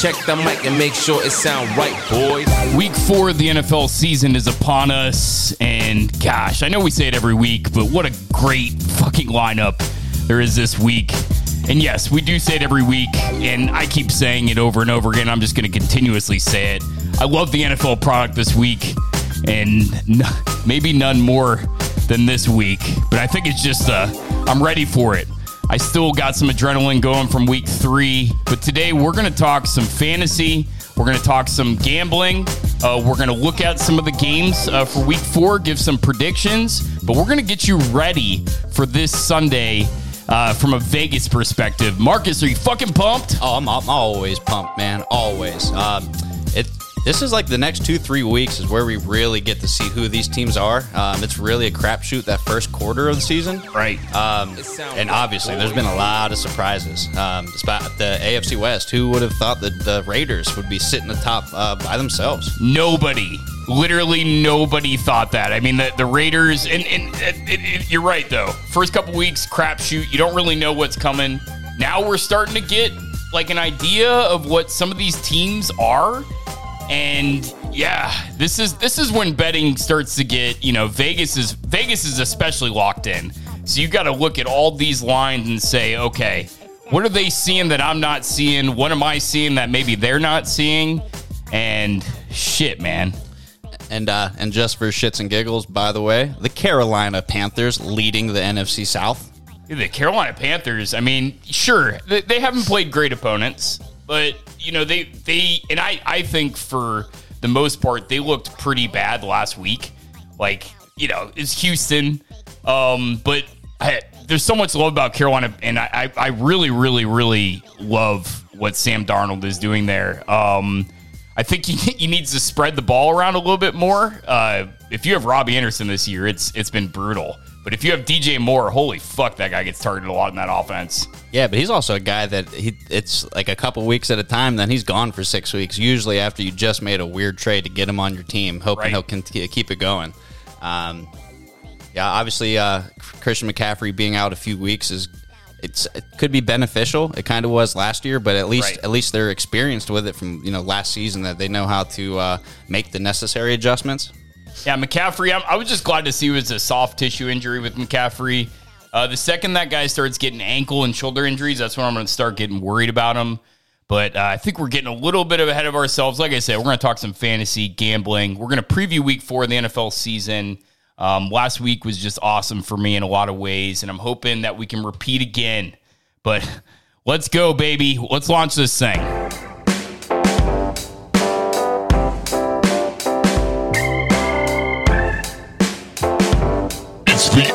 Check the mic and make sure it sound right, boys. Week four of the NFL season is upon us, and gosh, I know we say it every week, but what a great fucking lineup there is this week. And yes, we do say it every week, and I keep saying it over and over again. I'm just going to continuously say it. I love the NFL product this week, and maybe none more than this week, but I think it's just, uh, I'm ready for it. I still got some adrenaline going from week three, but today we're going to talk some fantasy. We're going to talk some gambling. Uh, we're going to look at some of the games uh, for week four, give some predictions, but we're going to get you ready for this Sunday uh, from a Vegas perspective. Marcus, are you fucking pumped? Oh, I'm, I'm always pumped, man. Always. Um, this is like the next two three weeks is where we really get to see who these teams are. Um, it's really a crapshoot that first quarter of the season, Right. Um, and obviously, there's been a lot of surprises. Um, despite the AFC West, who would have thought that the Raiders would be sitting atop uh, by themselves? Nobody, literally nobody thought that. I mean, the, the Raiders, and, and it, it, it- you're right, though. First couple weeks, crapshoot. You don't really know what's coming. Now we're starting to get like an idea of what some of these teams are. And yeah, this is this is when betting starts to get, you know, Vegas is Vegas is especially locked in. So you got to look at all these lines and say, okay, what are they seeing that I'm not seeing? What am I seeing that maybe they're not seeing? And shit, man. And uh, and just for shits and giggles, by the way, the Carolina Panthers leading the NFC South. The Carolina Panthers, I mean, sure, they, they haven't played great opponents, but you know, they they and I I think for the most part they looked pretty bad last week. Like, you know, it's Houston. Um, but I, there's so much love about Carolina, and I, I I really, really, really love what Sam Darnold is doing there. Um, I think he, he needs to spread the ball around a little bit more. Uh, if you have Robby Anderson this year, it's it's been brutal. But if you have DJ Moore, holy fuck, that guy gets targeted a lot in that offense. Yeah, but he's also a guy that he it's like a couple weeks at a time. Then he's gone for six weeks. Usually after you just made a weird trade to get him on your team, hoping Right. he'll con- keep it going. Um, yeah, obviously uh, Christian McCaffrey being out a few weeks is it's it could be beneficial. It kind of was last year, but at least Right. at least they're experienced with it from you know last season that they know how to uh, make the necessary adjustments. Yeah, McCaffrey. I'm, I was just glad to see it was a soft tissue injury with McCaffrey. Uh, the second that guy starts getting ankle and shoulder injuries, that's when I'm going to start getting worried about him. But uh, I think we're getting a little bit ahead of ourselves. Like I said, we're going to talk some fantasy gambling. We're going to preview week four of the NFL season. Um, last week was just awesome for me in a lot of ways, and I'm hoping that we can repeat again. But let's go, baby. Let's launch this thing.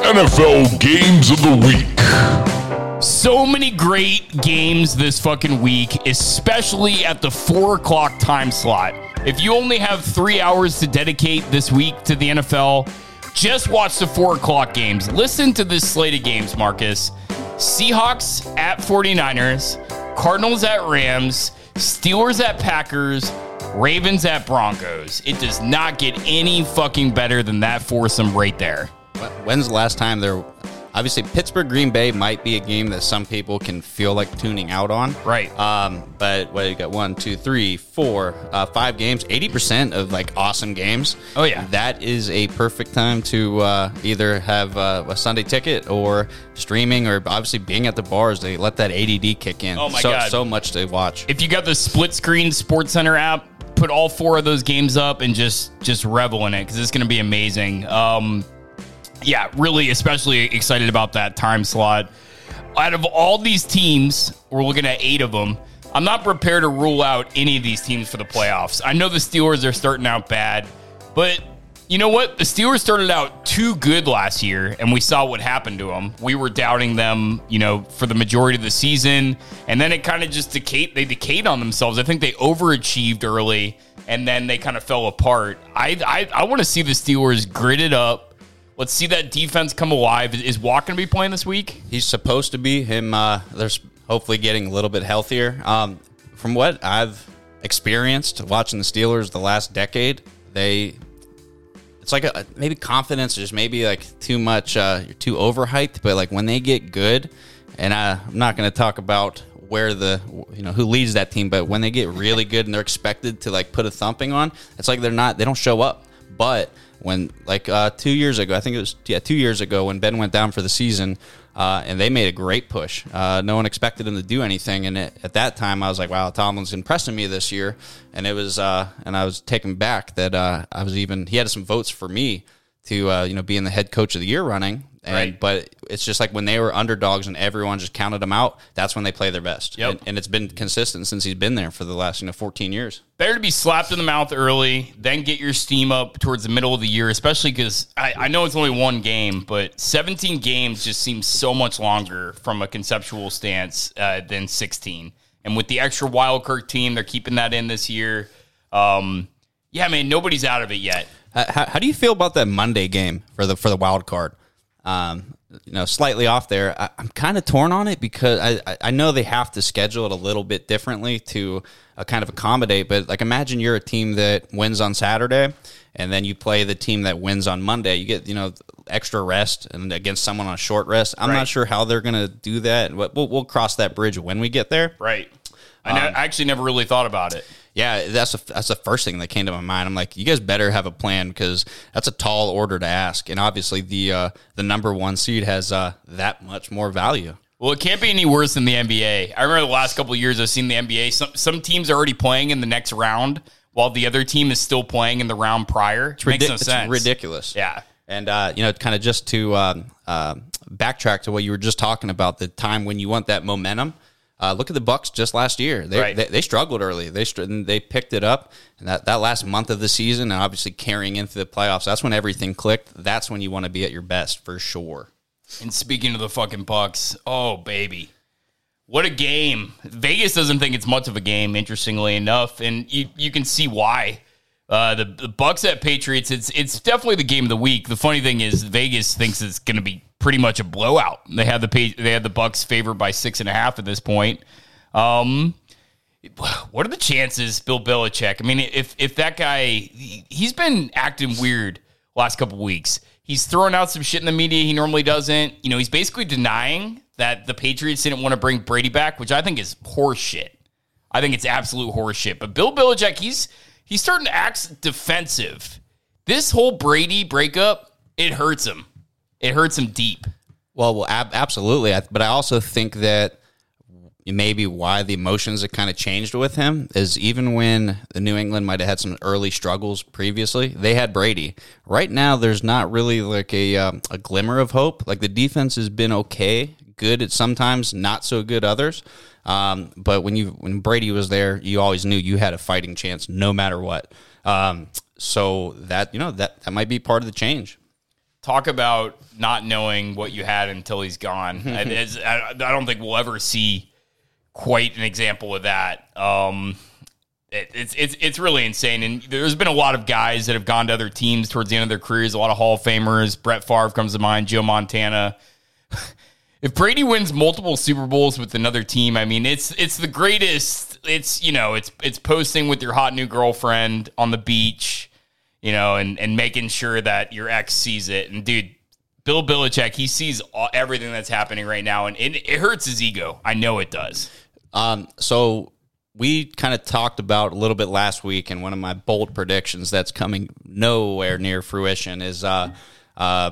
NFL Games of the Week. So many great games this fucking week, especially at the four o'clock time slot. If you only have three hours to dedicate this week to the NFL, just watch the four o'clock games. Listen to this slate of games, Marcus. Seahawks at 49ers, Cardinals at Rams, Steelers at Packers, Ravens at Broncos. It does not get any fucking better than that foursome right there. When's the last time there? Obviously, Pittsburgh Green Bay might be a game that some people can feel like tuning out on. Right. Um, but what you got? One, two, three, four, uh, five games. Eighty percent of like awesome games. Oh, yeah. that is a perfect time to uh, either have uh, a Sunday ticket or streaming, or obviously being at the bars. They let that ADD kick in. Oh, my so, God. so much to watch. if you got the split screen Sports Center app, put all four of those games up and just just revel in it because it's going to be amazing. Um, yeah, really, especially excited about that time slot. Out of all these teams, we're looking at eight of them. I'm not prepared to rule out any of these teams for the playoffs. I know the Steelers are starting out bad, but you know what? The Steelers started out too good last year, and we saw what happened to them. We were doubting them, you know, for the majority of the season, and then it kind of just decayed. They decayed on themselves. I think they overachieved early, and then they kind of fell apart. I I, I want to see the Steelers gritted up. Let's see that defense come alive. Is- Is Watt going to be playing this week? He's supposed to be him. uh, they're hopefully getting a little bit healthier. Um, from what I've experienced watching the Steelers the last decade, they it's like a, maybe confidence, just maybe like too much. Uh, you're too overhyped, but like when they get good, and I, I'm not going to talk about where the you know who leads that team, but when they get really good and they're expected to like put a thumping on, it's like they're not they don't show up. But when like uh, two years ago, I think it was yeah two years ago when Ben went down for the season, uh, and they made a great push. Uh, no one expected him to do anything, and it, at that time I was like, wow, Tomlin's impressing me this year, and it was uh, and I was taken back that uh, I was even he had some votes for me to uh, you know being the head coach of the year running. And, Right. But it's just like when they were underdogs and everyone just counted them out. That's when they play their best. Yep. And, and it's been consistent since he's been there for the last you know 14 years. Better to be slapped in the mouth early, then get your steam up towards the middle of the year, especially because I, I know it's only one game, but 17 games just seems so much longer from a conceptual stance uh, than 16. And with the extra wild card team, they're keeping that in this year. Um, yeah, man, nobody's out of it yet. How, how do you feel about that Monday game for the for the wild card? Um, you know, slightly off there. I, I'm kind of torn on it because I, I- know they have to schedule it a little bit differently to uh, kind of accommodate. But like, imagine you're a team that wins on Saturday, and then you play the team that wins on Monday. You get you know extra rest and against someone on a short rest. I'm Right. not sure how they're going to do that. But we'll, we'll cross that bridge when we get there. Right. I, ne- I actually never really thought about it. Yeah, that's a, that's the first thing that came to my mind. I'm like, you guys better have a plan because that's a tall order to ask, and obviously the uh, the number one seed has uh, that much more value. Well, it can't be any worse than the NBA. I remember the last couple of years I've seen the NBA. Some some teams are already playing in the next round, while the other team is still playing in the round prior. It makes Ridic- no it's sense. ridiculous. Yeah. And uh, you know, kind of just to um, uh, backtrack to what you were just talking about, the time when you want that momentum. Uh, look at the Bucks just last year. They, Right. they, they struggled early. They they picked it up, and that, that last month of the season, and obviously carrying into the playoffs. That's when everything clicked. That's when you want to be at your best for sure. And speaking of the fucking Bucks, oh baby, what a game! Vegas doesn't think it's much of a game, interestingly enough, and you you can see why. Uh, the the Bucks at Patriots, it's it's definitely the game of the week. The funny thing is, Vegas thinks it's going to be pretty much a blowout. They have the they have the Bucks favored by six and a half at this point. Um, what are the chances, Bill Belichick? I mean, if if that guy, he- he's been acting weird last couple weeks. He's throwing out some shit in the media he normally doesn't. You know, he's basically denying that the Patriots didn't want to bring Brady back, which I think is horse shit. I think it's absolute horse shit. But Bill Belichick, he's he's starting to act defensive. This whole Brady breakup, it hurts him. It hurts him deep. Well, well, ab- absolutely. I, but I also think that maybe why the emotions have kind of changed with him is even when the New England might have had some early struggles previously, they had Brady. Right now, there's not really like a um, a glimmer of hope. Like the defense has been okay, good at sometimes, not so good others. Um, but when you when Brady was there, you always knew you had a fighting chance, no matter what. Um, so that you know that that might be part of the change. talk about not knowing what you had until he's gone. I, I, I don't think we'll ever see quite an example of that. Um, it, it's it's it's really insane, and there's been a lot of guys that have gone to other teams towards the end of their careers. A lot of Hall of Famers. Brett Favre comes to mind. Joe Montana. If Brady wins multiple Super Bowls with another team, I mean, it's it's the greatest. It's you know, it's it's posting with your hot new girlfriend on the beach, you know, and and making sure that your ex sees it. And dude, Bill Belichick, he sees all, everything that's happening right now, and it, it hurts his ego. I know it does. Um, so we kind of talked about a little bit last week, and one of my bold predictions that's coming nowhere near fruition is uh, uh,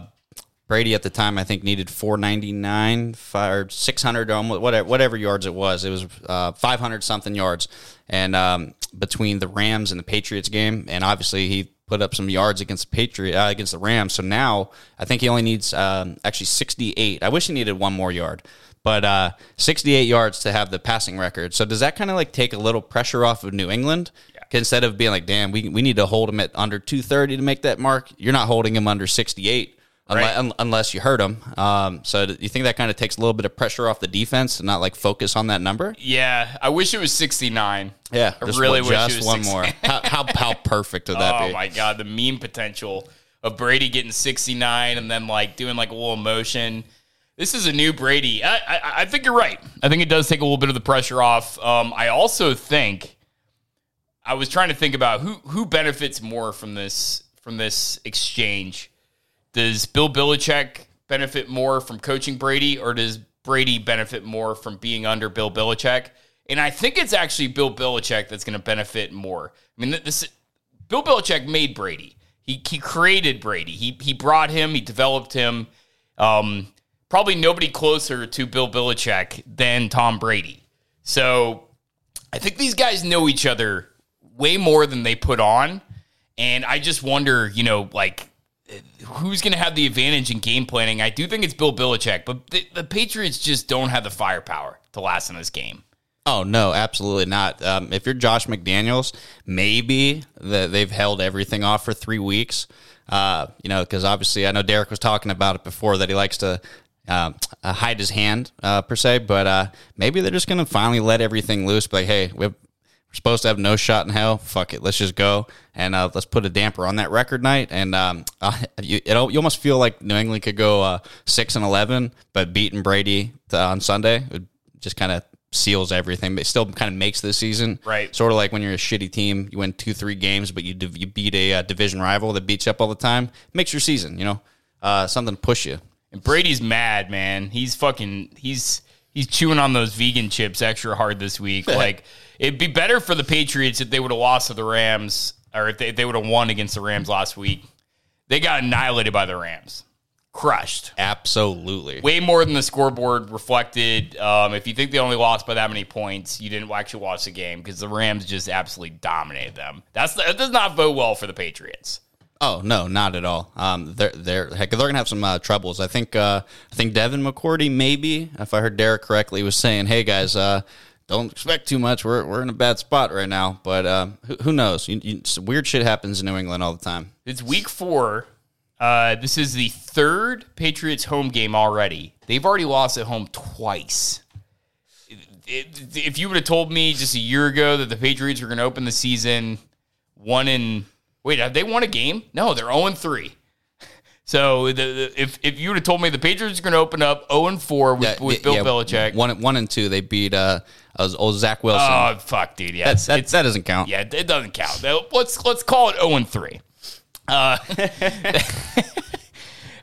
Brady at the time I think needed 499, fired 600 almost whatever whatever yards it was. It was uh, 500 something yards, and um, between the Rams and the Patriots game, and obviously he put up some yards against the Patriot uh, against the Rams. So now I think he only needs um, actually 68. I wish he needed one more yard but uh, 68 yards to have the passing record. So does that kind of like take a little pressure off of New England? Instead of being like, damn, we, we need to hold him at under 230 to make that mark, you're not holding him under 68 unle- Right. un- unless you hurt him. Um, so do you think that kind of takes a little bit of pressure off the defense and not like focus on that number? Yeah, I wish it was sixty nine. Yeah, I really one, wish just it was one 60. more. how, how how perfect would that Oh be? my god, the meme potential of Brady getting 69 and then like doing like a little emotion. This is a new Brady. I, I, I think you're right. I think it does take a little bit of the pressure off. Um, I also think I was trying to think about who who benefits more from this from this exchange. Does Bill Belichick benefit more from coaching Brady, or does Brady benefit more from being under Bill Belichick? And I think it's actually Bill Belichick that's going to benefit more. I mean, this Bill Belichick made Brady. He he created Brady. He he brought him. He developed him. Um, probably nobody closer to Bill Belichick than Tom Brady. So I think these guys know each other way more than they put on. And I just wonder, you know, like who's going to have the advantage in game planning? I do think it's Bill Belichick, but the, the, Patriots just don't have the firepower to last in this game. Oh no, absolutely not. Um, if you're Josh McDaniels, maybe that they've held everything off for three weeks. Uh, you know, because obviously I know Derek was talking about it before that he likes to uh, hide his hand uh, per se, but uh, maybe they're just going to finally let everything loose. But hey, we are supposed to have no shot in hell. Fuck it, let's just go and uh, let's put a damper on that record night. And um, you, you almost feel like New England could go uh, six and eleven, but beating Brady to, on Sunday it just kind of seals everything. But it still kind of makes the season right. Sort of like when you're a shitty team, you win two, three games, but you you beat a, a division rival that beats you up all the time. makes your season, you know, uh, something to push you. And Brady's mad, man. He's fucking he's he's chewing on those vegan chips extra hard this week. like it'd be better for the Patriots if they would have lost to the Rams or if they, they would have won against the Rams last week. They got annihilated by the Rams. Crushed. Absolutely. Way more than the scoreboard reflected. Um, if you think they only lost by that many points, you didn't actually watch the game because the Rams just absolutely dominated them. That's that does not vote well for the Patriots. Oh no, not at all. Um, they're they're heck, they're gonna have some uh, troubles. I think uh, I think Devin McCourty maybe, if I heard Derek correctly, was saying, "Hey guys, uh, don't expect too much. We're we're in a bad spot right now." But uh, who, who, knows? You, you, weird shit happens in New England all the time. It's week four. Uh, this is the third Patriots home game already. They've already lost at home twice. If you would have told me just a year ago that the Patriots were going to open the season one in Wait, have they won a game? No, they're 0 3. So the, the, if if you would have told me the Patriots are going to open up 0 4 with, yeah, with Bill yeah, Belichick, one one and two, they beat uh, old Zach Wilson. Oh fuck, dude, yeah, that, that, that, doesn't count. Yeah, it doesn't count. Let's let's call it 0 3. Uh,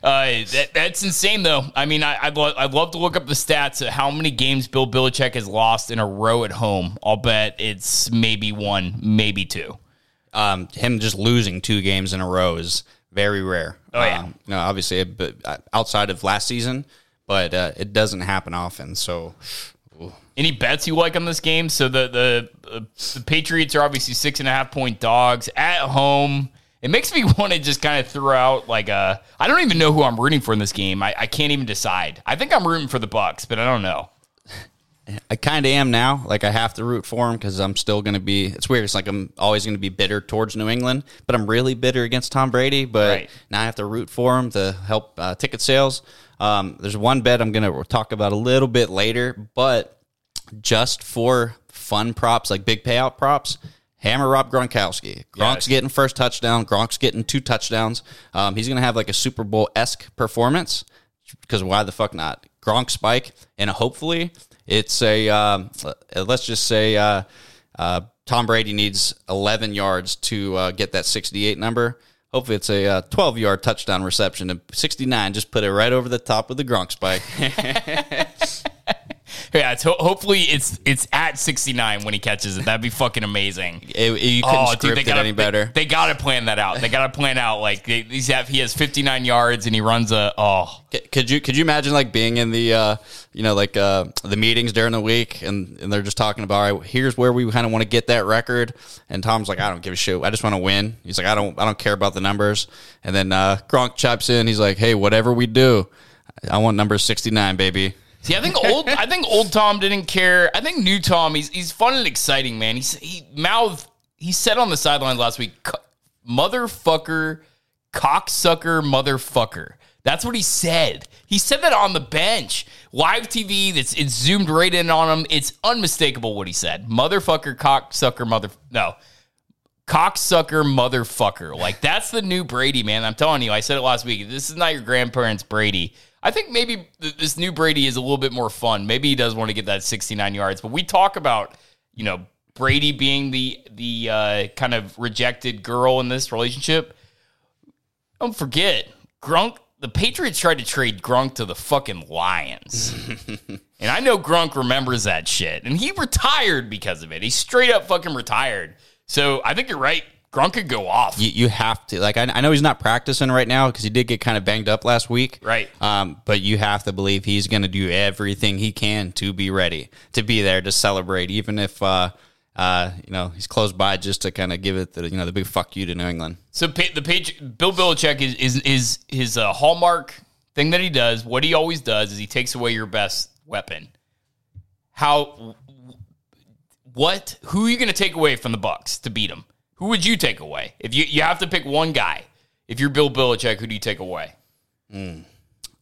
Uh, that, that's insane, though. I mean, I, I'd, lo- I'd love to look up the stats of how many games Bill Belichick has lost in a row at home. I'll bet it's maybe one, maybe two um, him just losing two games in a row is very rare. Oh yeah, um, no, obviously, but uh, outside of last season, but uh, it doesn't happen often. So, ooh. any bets you like on this game? So the the uh, the Patriots are obviously six and a half point dogs at home. It makes me want to just kind of throw out like a. I don't even know who I'm rooting for in this game. I, I can't even decide. I think I'm rooting for the Bucks, but I don't know. I kind of am now. Like I have to root for him because I'm still going to be. It's weird. It's like I'm always going to be bitter towards New England, but I'm really bitter against Tom Brady. But right. now I have to root for him to help uh, ticket sales. Um, there's one bet I'm going to talk about a little bit later, but just for fun props, like big payout props. Hammer Rob Gronkowski. Gronk's yes. getting first touchdown. Gronk's getting two touchdowns. Um, he's going to have like a Super Bowl esque performance because why the fuck not? Gronk spike and hopefully it's a um, let's just say uh, uh, Tom Brady needs 11 yards to uh, get that 68 number. Hopefully, it's a 12 yard touchdown reception. And 69, just put it right over the top of the Gronk spike. Yeah, so hopefully it's it's at 69 when he catches it. That'd be fucking amazing. It, you couldn't oh, dude, they gotta, it any better. They, they got to plan that out. They got to plan out like they, he's have, he has 59 yards and he runs a oh. Could you could you imagine like being in the uh, you know like uh, the meetings during the week and, and they're just talking about all right here's where we kind of want to get that record and Tom's like I don't give a shit I just want to win. He's like I don't I don't care about the numbers and then uh, Gronk chimes in. He's like hey whatever we do, I want number 69 baby. See, I think old. I think old Tom didn't care. I think new Tom. He's he's fun and exciting, man. He's he mouthed. He said on the sidelines last week, "Motherfucker, cocksucker, motherfucker." That's what he said. He said that on the bench, live TV. That's it's zoomed right in on him. It's unmistakable what he said. Motherfucker, cocksucker, mother. No, cocksucker, motherfucker. Like that's the new Brady, man. I'm telling you. I said it last week. This is not your grandparents' Brady. I think maybe this new Brady is a little bit more fun. Maybe he does want to get that 69 yards. But we talk about, you know, Brady being the the uh, kind of rejected girl in this relationship. Don't forget, Gronk the Patriots tried to trade Gronk to the fucking Lions. and I know Gronk remembers that shit. And he retired because of it. He straight up fucking retired. So I think you're right. Gronk could go off. You, you have to like. I, I know he's not practicing right now because he did get kind of banged up last week. Right. Um, but you have to believe he's going to do everything he can to be ready to be there to celebrate, even if uh, uh, you know he's close by, just to kind of give it the you know the big fuck you to New England. So pa- the page, Bill Belichick is is is his uh, hallmark thing that he does. What he always does is he takes away your best weapon. How? What? Who are you going to take away from the Bucks to beat them? Who would you take away if you you have to pick one guy? If you're Bill Belichick, who do you take away?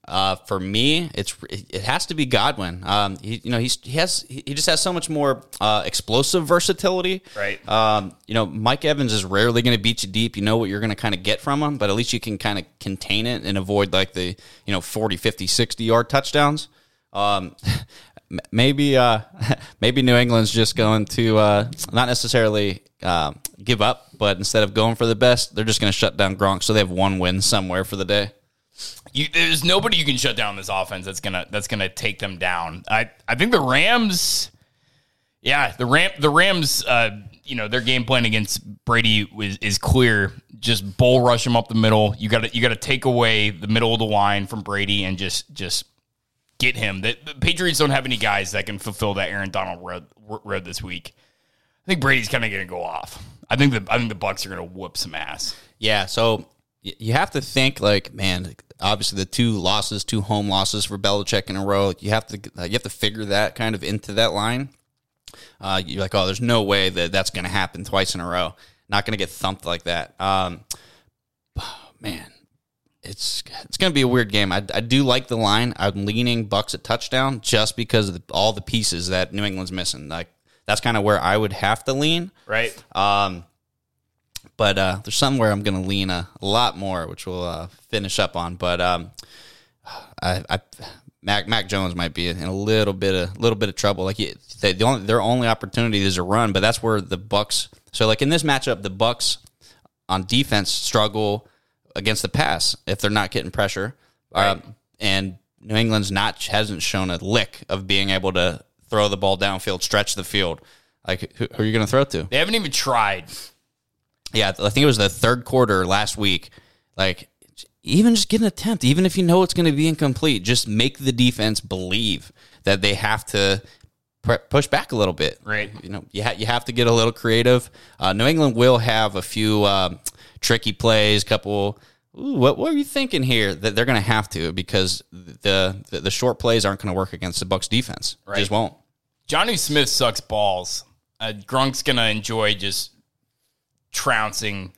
Uh, for me, it's it has to be Godwin. Um, he, you know, he's he has he just has so much more uh, explosive versatility. Right. Um, you know, Mike Evans is rarely going to beat you deep. You know what you're going to kind of get from him, but at least you can kind of contain it and avoid like the you know 40, 50, 60 yard touchdowns. Um, maybe uh, maybe New England's just going to uh, not necessarily uh, give up, but instead of going for the best, they're just going to shut down Gronk, so they have one win somewhere for the day. You, there's nobody you can shut down this offense that's gonna that's gonna take them down. I I think the Rams, yeah, the Ram the Rams, uh, you know, their game plan against Brady was is clear. Just bull rush him up the middle. You got to you got to take away the middle of the line from Brady and just just get him. The, the Patriots don't have any guys that can fulfill that Aaron Donald road, road this week. I think Brady's kind of going to go off. I think the I think the Bucks are going to whoop some ass. Yeah, so you have to think like, man, obviously the two losses, two home losses for Belichick in a row. You have to uh, you have to figure that kind of into that line. Uh, you're like, oh, there's no way that that's going to happen twice in a row. Not going to get thumped like that. Um, man, it's it's going to be a weird game. I, I do like the line. I'm leaning Bucks at touchdown just because of the, all the pieces that New England's missing. Like that's kind of where I would have to lean. Right. Um, but uh, there's somewhere I'm going to lean a, a lot more, which we'll uh, finish up on. But um, I, I Mac Mac Jones might be in a little bit of little bit of trouble. Like he, they, the only their only opportunity is a run, but that's where the Bucks. So like in this matchup, the Bucks on defense struggle against the pass if they're not getting pressure, um, and New England's not hasn't shown a lick of being able to throw the ball downfield, stretch the field. Like who, who are you going to throw it to? They haven't even tried. yeah, I think it was the third quarter last week. Like, even just get an attempt, even if you know it's going to be incomplete, just make the defense believe that they have to push back a little bit. Right. You know, you, ha- you have to get a little creative. Uh, New England will have a few um, tricky plays, couple. Ooh, what, what are you thinking here? That they're going to have to because the, the the short plays aren't going to work against the Bucks defense. Right. Just won't. Jonnu Smith sucks balls. Uh, Gronk's gonna enjoy just trouncing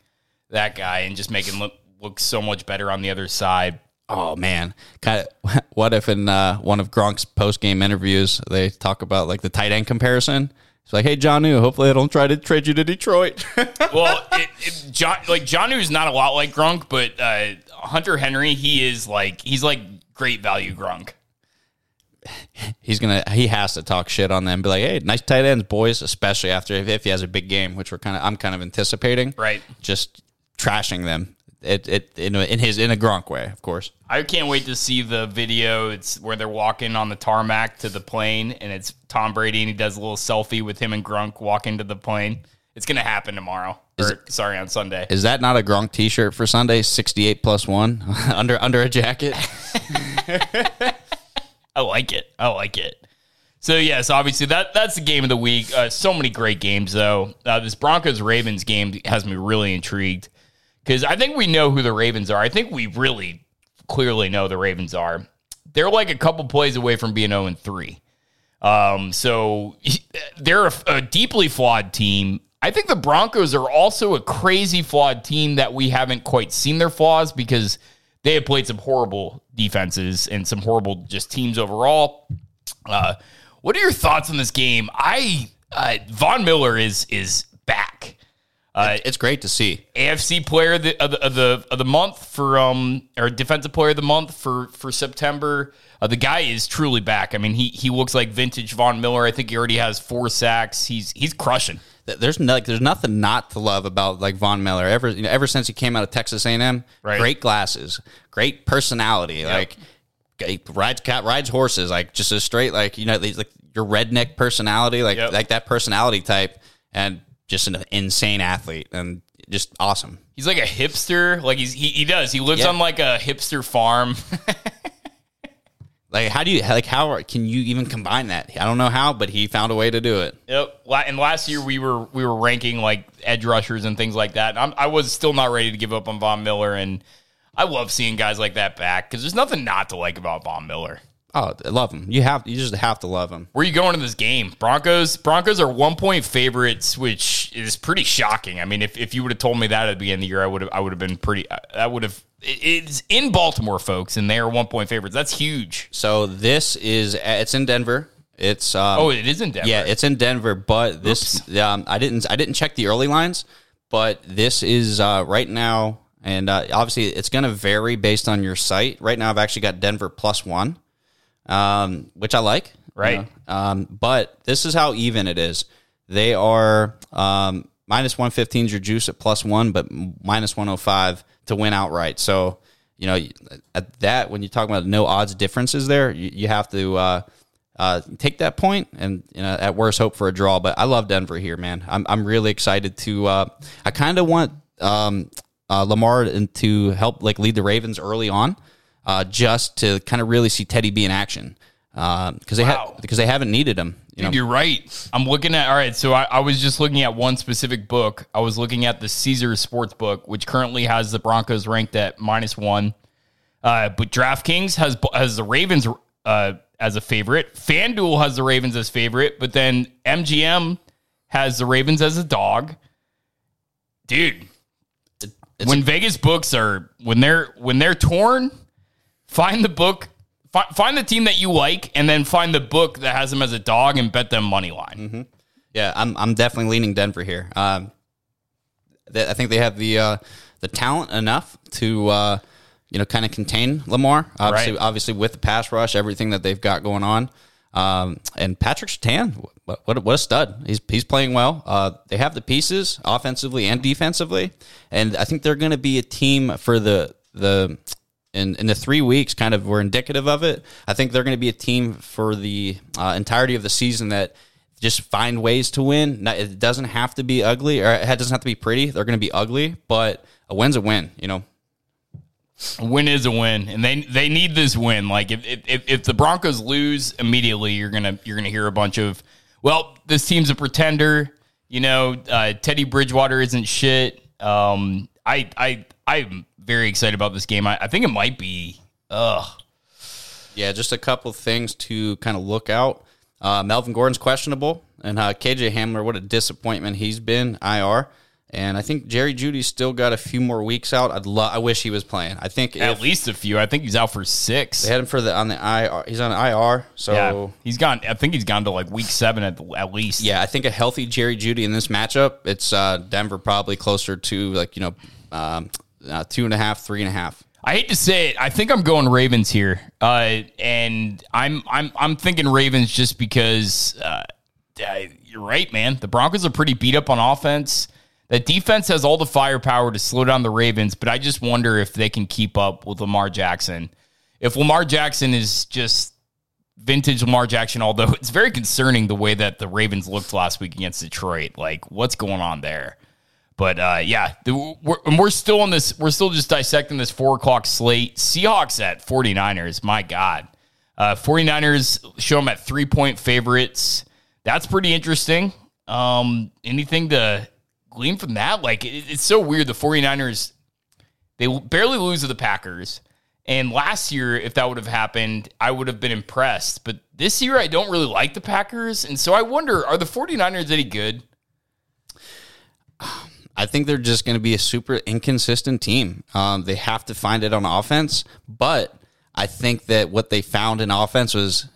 that guy and just making look look so much better on the other side. Oh man, kind of. What if in uh, one of Gronk's post game interviews they talk about like the tight end comparison? It's like, hey, Jonnu, hopefully I don't try to trade you to Detroit. Well, it, it, John like Jonnu's not a lot like Gronk, but uh, Hunter Henry, he is like he's like great value Grunk. He's gonna, he has to talk shit on them. Be like, hey, nice tight ends, boys. Especially after if, if he has a big game, which we're kind of, I'm kind of anticipating. Right. Just trashing them. It, it in, a, in his in a Gronk way, of course. I can't wait to see the video. It's where they're walking on the tarmac to the plane, and it's Tom Brady, and he does a little selfie with him and Gronk walking to the plane. It's gonna happen tomorrow. Or, sorry, on Sunday. Is that not a Gronk T-shirt for Sunday? Sixty eight plus one under under a jacket. I like it. I like it. So yes, obviously that that's the game of the week. Uh, so many great games though. Uh, this Broncos Ravens game has me really intrigued because I think we know who the Ravens are. I think we really clearly know the Ravens are. They're like a couple plays away from being zero and three. Um, so they're a, a deeply flawed team. I think the Broncos are also a crazy flawed team that we haven't quite seen their flaws because they have played some horrible defenses and some horrible just teams overall. Uh, what are your thoughts on this game? I uh, Von Miller is is back. Uh, it's great to see. AFC player of the, of the of the of the month for um or defensive player of the month for for September. Uh, the guy is truly back. I mean, he he looks like vintage Von Miller. I think he already has four sacks. He's he's crushing. Th- there's no, like there's nothing not to love about like Von Miller. Ever you know, ever since he came out of Texas A&M, Right. great glasses, great personality, like he rides cat rides horses, like just a straight like you know these, like your redneck personality, like Yep. like that personality type, and just an insane athlete and just awesome. He's like a hipster. Like he's he, he does. He lives Yeah. on like a hipster farm. Like how do you like how can you even combine that? I don't know how, but he found a way to do it. Yep. And last year we were we were ranking like edge rushers and things like that. I'm, I was still not ready to give up on Von Miller, and I love seeing guys like that back because there's nothing not to like about Von Miller. Oh, I love them. You have you just have to love them. Where are you going in this game? Broncos. Broncos are one point favorites, which is pretty shocking. I mean, if, if you would have told me that at the beginning of the year, I would have I would have been pretty. I would have. It's in Baltimore, folks, and they are one point favorites. That's huge. So this is it's in Denver. It's um, Oh, it is in Denver. yeah, it's in Denver. But this um, I didn't I didn't check the early lines, but this is uh, right now, and uh, obviously it's going to vary based on your site. Right now, I've actually got Denver plus one, um, which I like. you Right. know. Um, but this is how even it is. They are um, minus one fifteen is your juice at plus one, but minus one hundred five to win outright. So you know at that when you talk about no odds differences there, you, you have to. Uh, uh, take that point and you know at worst hope for a draw. But I love Denver here, man. I'm I'm really excited to. Uh, I kind of want um, uh, Lamar and to help like lead the Ravens early on, uh, just to kind of really see Teddy be in action because they Wow. have because they haven't needed him. You Dude, you're right. I'm looking at all right. So I, I was just looking at one specific book. I was looking at the Caesar Sports book, which currently has the Broncos ranked at minus one. Uh, but DraftKings has has the Ravens uh, as a favorite. FanDuel has the Ravens as favorite, but then MGM has the Ravens as a dog. Dude, it's when Vegas books are when they're when they're torn, find the book, fi- find the team that you like, and then find the book that has them as a dog and bet them money line. Yeah, I'm I'm definitely leaning Denver here. Um, th- I think they have the uh, the talent enough to uh, you know kind of contain Lamar. Obviously, Right. obviously with the pass rush, everything that they've got going on. Um, and Patrick what, what what a stud! He's he's playing well. Uh, they have the pieces offensively and defensively, and I think they're going to be a team for the the in, in the three weeks kind of were indicative of it. I think they're going to be a team for the uh, entirety of the season that just find ways to win. It doesn't have to be ugly or it doesn't have to be pretty. They're going to be ugly, but a win's a win. You know, A win is a win, and they they need this win. Like if if, if the Broncos lose immediately, you're gonna you're gonna hear a bunch of, well, this team's a pretender. You know, uh, Teddy Bridgewater isn't shit. Um, I I I'm very excited about this game. I, I think it might be. Ugh. yeah, just a couple things to kind of look out. Uh, Melvin Gordon's questionable, and uh, KJ Hamler, what a disappointment he's been IR. And I think Jerry Jeudy's still got a few more weeks out. I'd love. I wish he was playing. I think At if least a few. I think he's out for six. they had him for the on the IR, he's on IR. So yeah, he's gone. I think he's gone to like week seven at the, at least. Yeah, I think a healthy Jerry Jeudy in this matchup, it's uh, Denver probably closer to like you know um, uh, two and a half, three and a half. I hate to say it. I think I'm going Ravens here, uh, and I'm I'm I'm thinking Ravens just because uh, you're right, man. The Broncos are pretty beat up on offense. The defense has all the firepower to slow down the Ravens, but I just wonder if they can keep up with Lamar Jackson. If Lamar Jackson is just vintage Lamar Jackson, although it's very concerning the way that the Ravens looked last week against Detroit. Like, what's going on there? But uh, yeah, we're, we're still on this. We're still just dissecting this four o'clock slate. Seahawks at 49ers. My God. Uh, 49ers show them at three point favorites. That's pretty interesting. Um, anything to glean from that? Like, it, it's so weird. The 49ers, they barely lose to the Packers. And last year, if that would have happened, I would have been impressed. But this year, I don't really like the Packers. And so I wonder are the 49ers any good? I think they're just going to be a super inconsistent team. Um, they have to find it on offense, but I think that what they found in offense was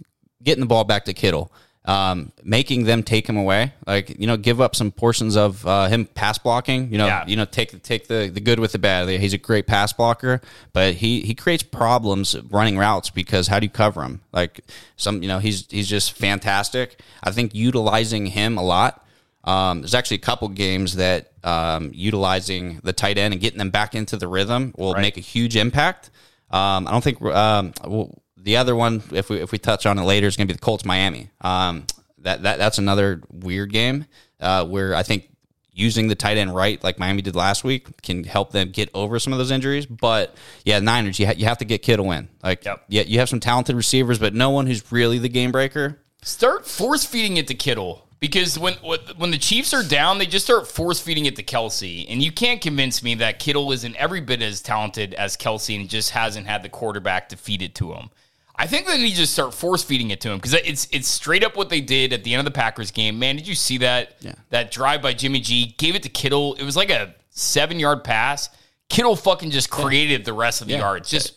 getting the ball back to Kittle, um, making them take him away. Like you know, give up some portions of uh, him pass blocking. You know, Yeah. you know, take the take the, the good with the bad. He's a great pass blocker, but he he creates problems running routes because how do you cover him? Like some, you know, he's he's just fantastic. I think utilizing him a lot Um, there's actually a couple games that um, utilizing the tight end and getting them back into the rhythm will make a huge impact. Um, I don't think um, well, the other one, if we if we touch on it later, is going to be the Colts Miami. Um, that that that's another weird game uh, where I think using the tight end right, like Miami did last week, can help them get over some of those injuries. But yeah, Niners, you ha- you have to get Kittle in. Like, Yep. yeah, you have some talented receivers, but no one who's really the game breaker. Start force feeding it to Kittle because when when the Chiefs are down, they just start force feeding it to Kelce, and you can't convince me that Kittle isn't every bit as talented as Kelce and just hasn't had the quarterback to feed it to him. I think they need to just start force feeding it to him because it's it's straight up what they did at the end of the Packers game. Man, did you see that? Yeah. That drive by Jimmy G gave it to Kittle. It was like a seven yard pass. Kittle fucking just created the rest of the Yeah. yards. Just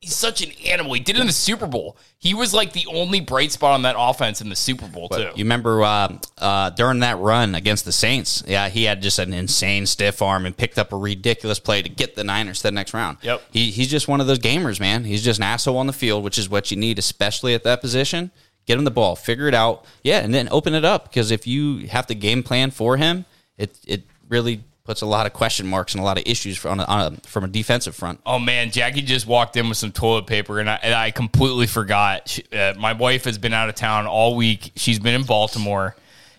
he's such an animal. He did it in the Super Bowl. He was like the only bright spot on that offense in the Super Bowl too. You remember uh, uh, during that run against the Saints? Yeah, he had just an insane stiff arm and picked up a ridiculous play to get the Niners to the next round. Yep. He, he's just one of those gamers, man. He's just an asshole on the field, which is what you need, especially at that position. Get him the ball, figure it out, yeah, and then open it up. Because if you have to game plan for him, it it really puts a lot of question marks and a lot of issues from a, on a, from a defensive front. Oh man, Jackie just walked in with some toilet paper, and I, and I completely forgot. She, uh, my wife has been out of town all week. She's been in Baltimore,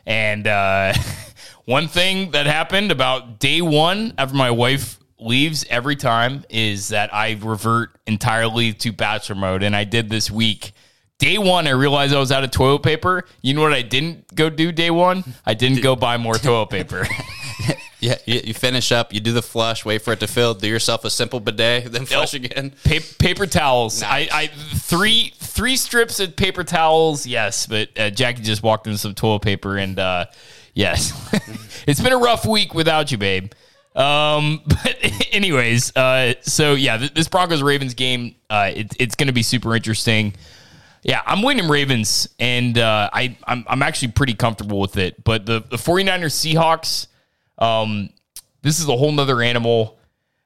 and uh, one thing that happened about day one after my wife leaves every time is that I revert entirely to bachelor mode, and I did this week. Day one, I realized I was out of toilet paper. You know what I didn't go do day one? I didn't go buy more toilet paper. Yeah, you, you finish up, you do the flush, wait for it to fill, do yourself a simple bidet, then flush again. Pa- paper towels. Nice. I, I three three strips of paper towels. Yes, but uh, Jackie just walked in some toilet paper, and uh, yes, it's been a rough week without you, babe. Um, but anyways, uh, so yeah, th- this Broncos Ravens game, uh, it, it's going to be super interesting. Yeah, I'm winning Ravens, and uh, I I'm, I'm actually pretty comfortable with it. But the the 49ers Seahawks, um, this is a whole nother animal.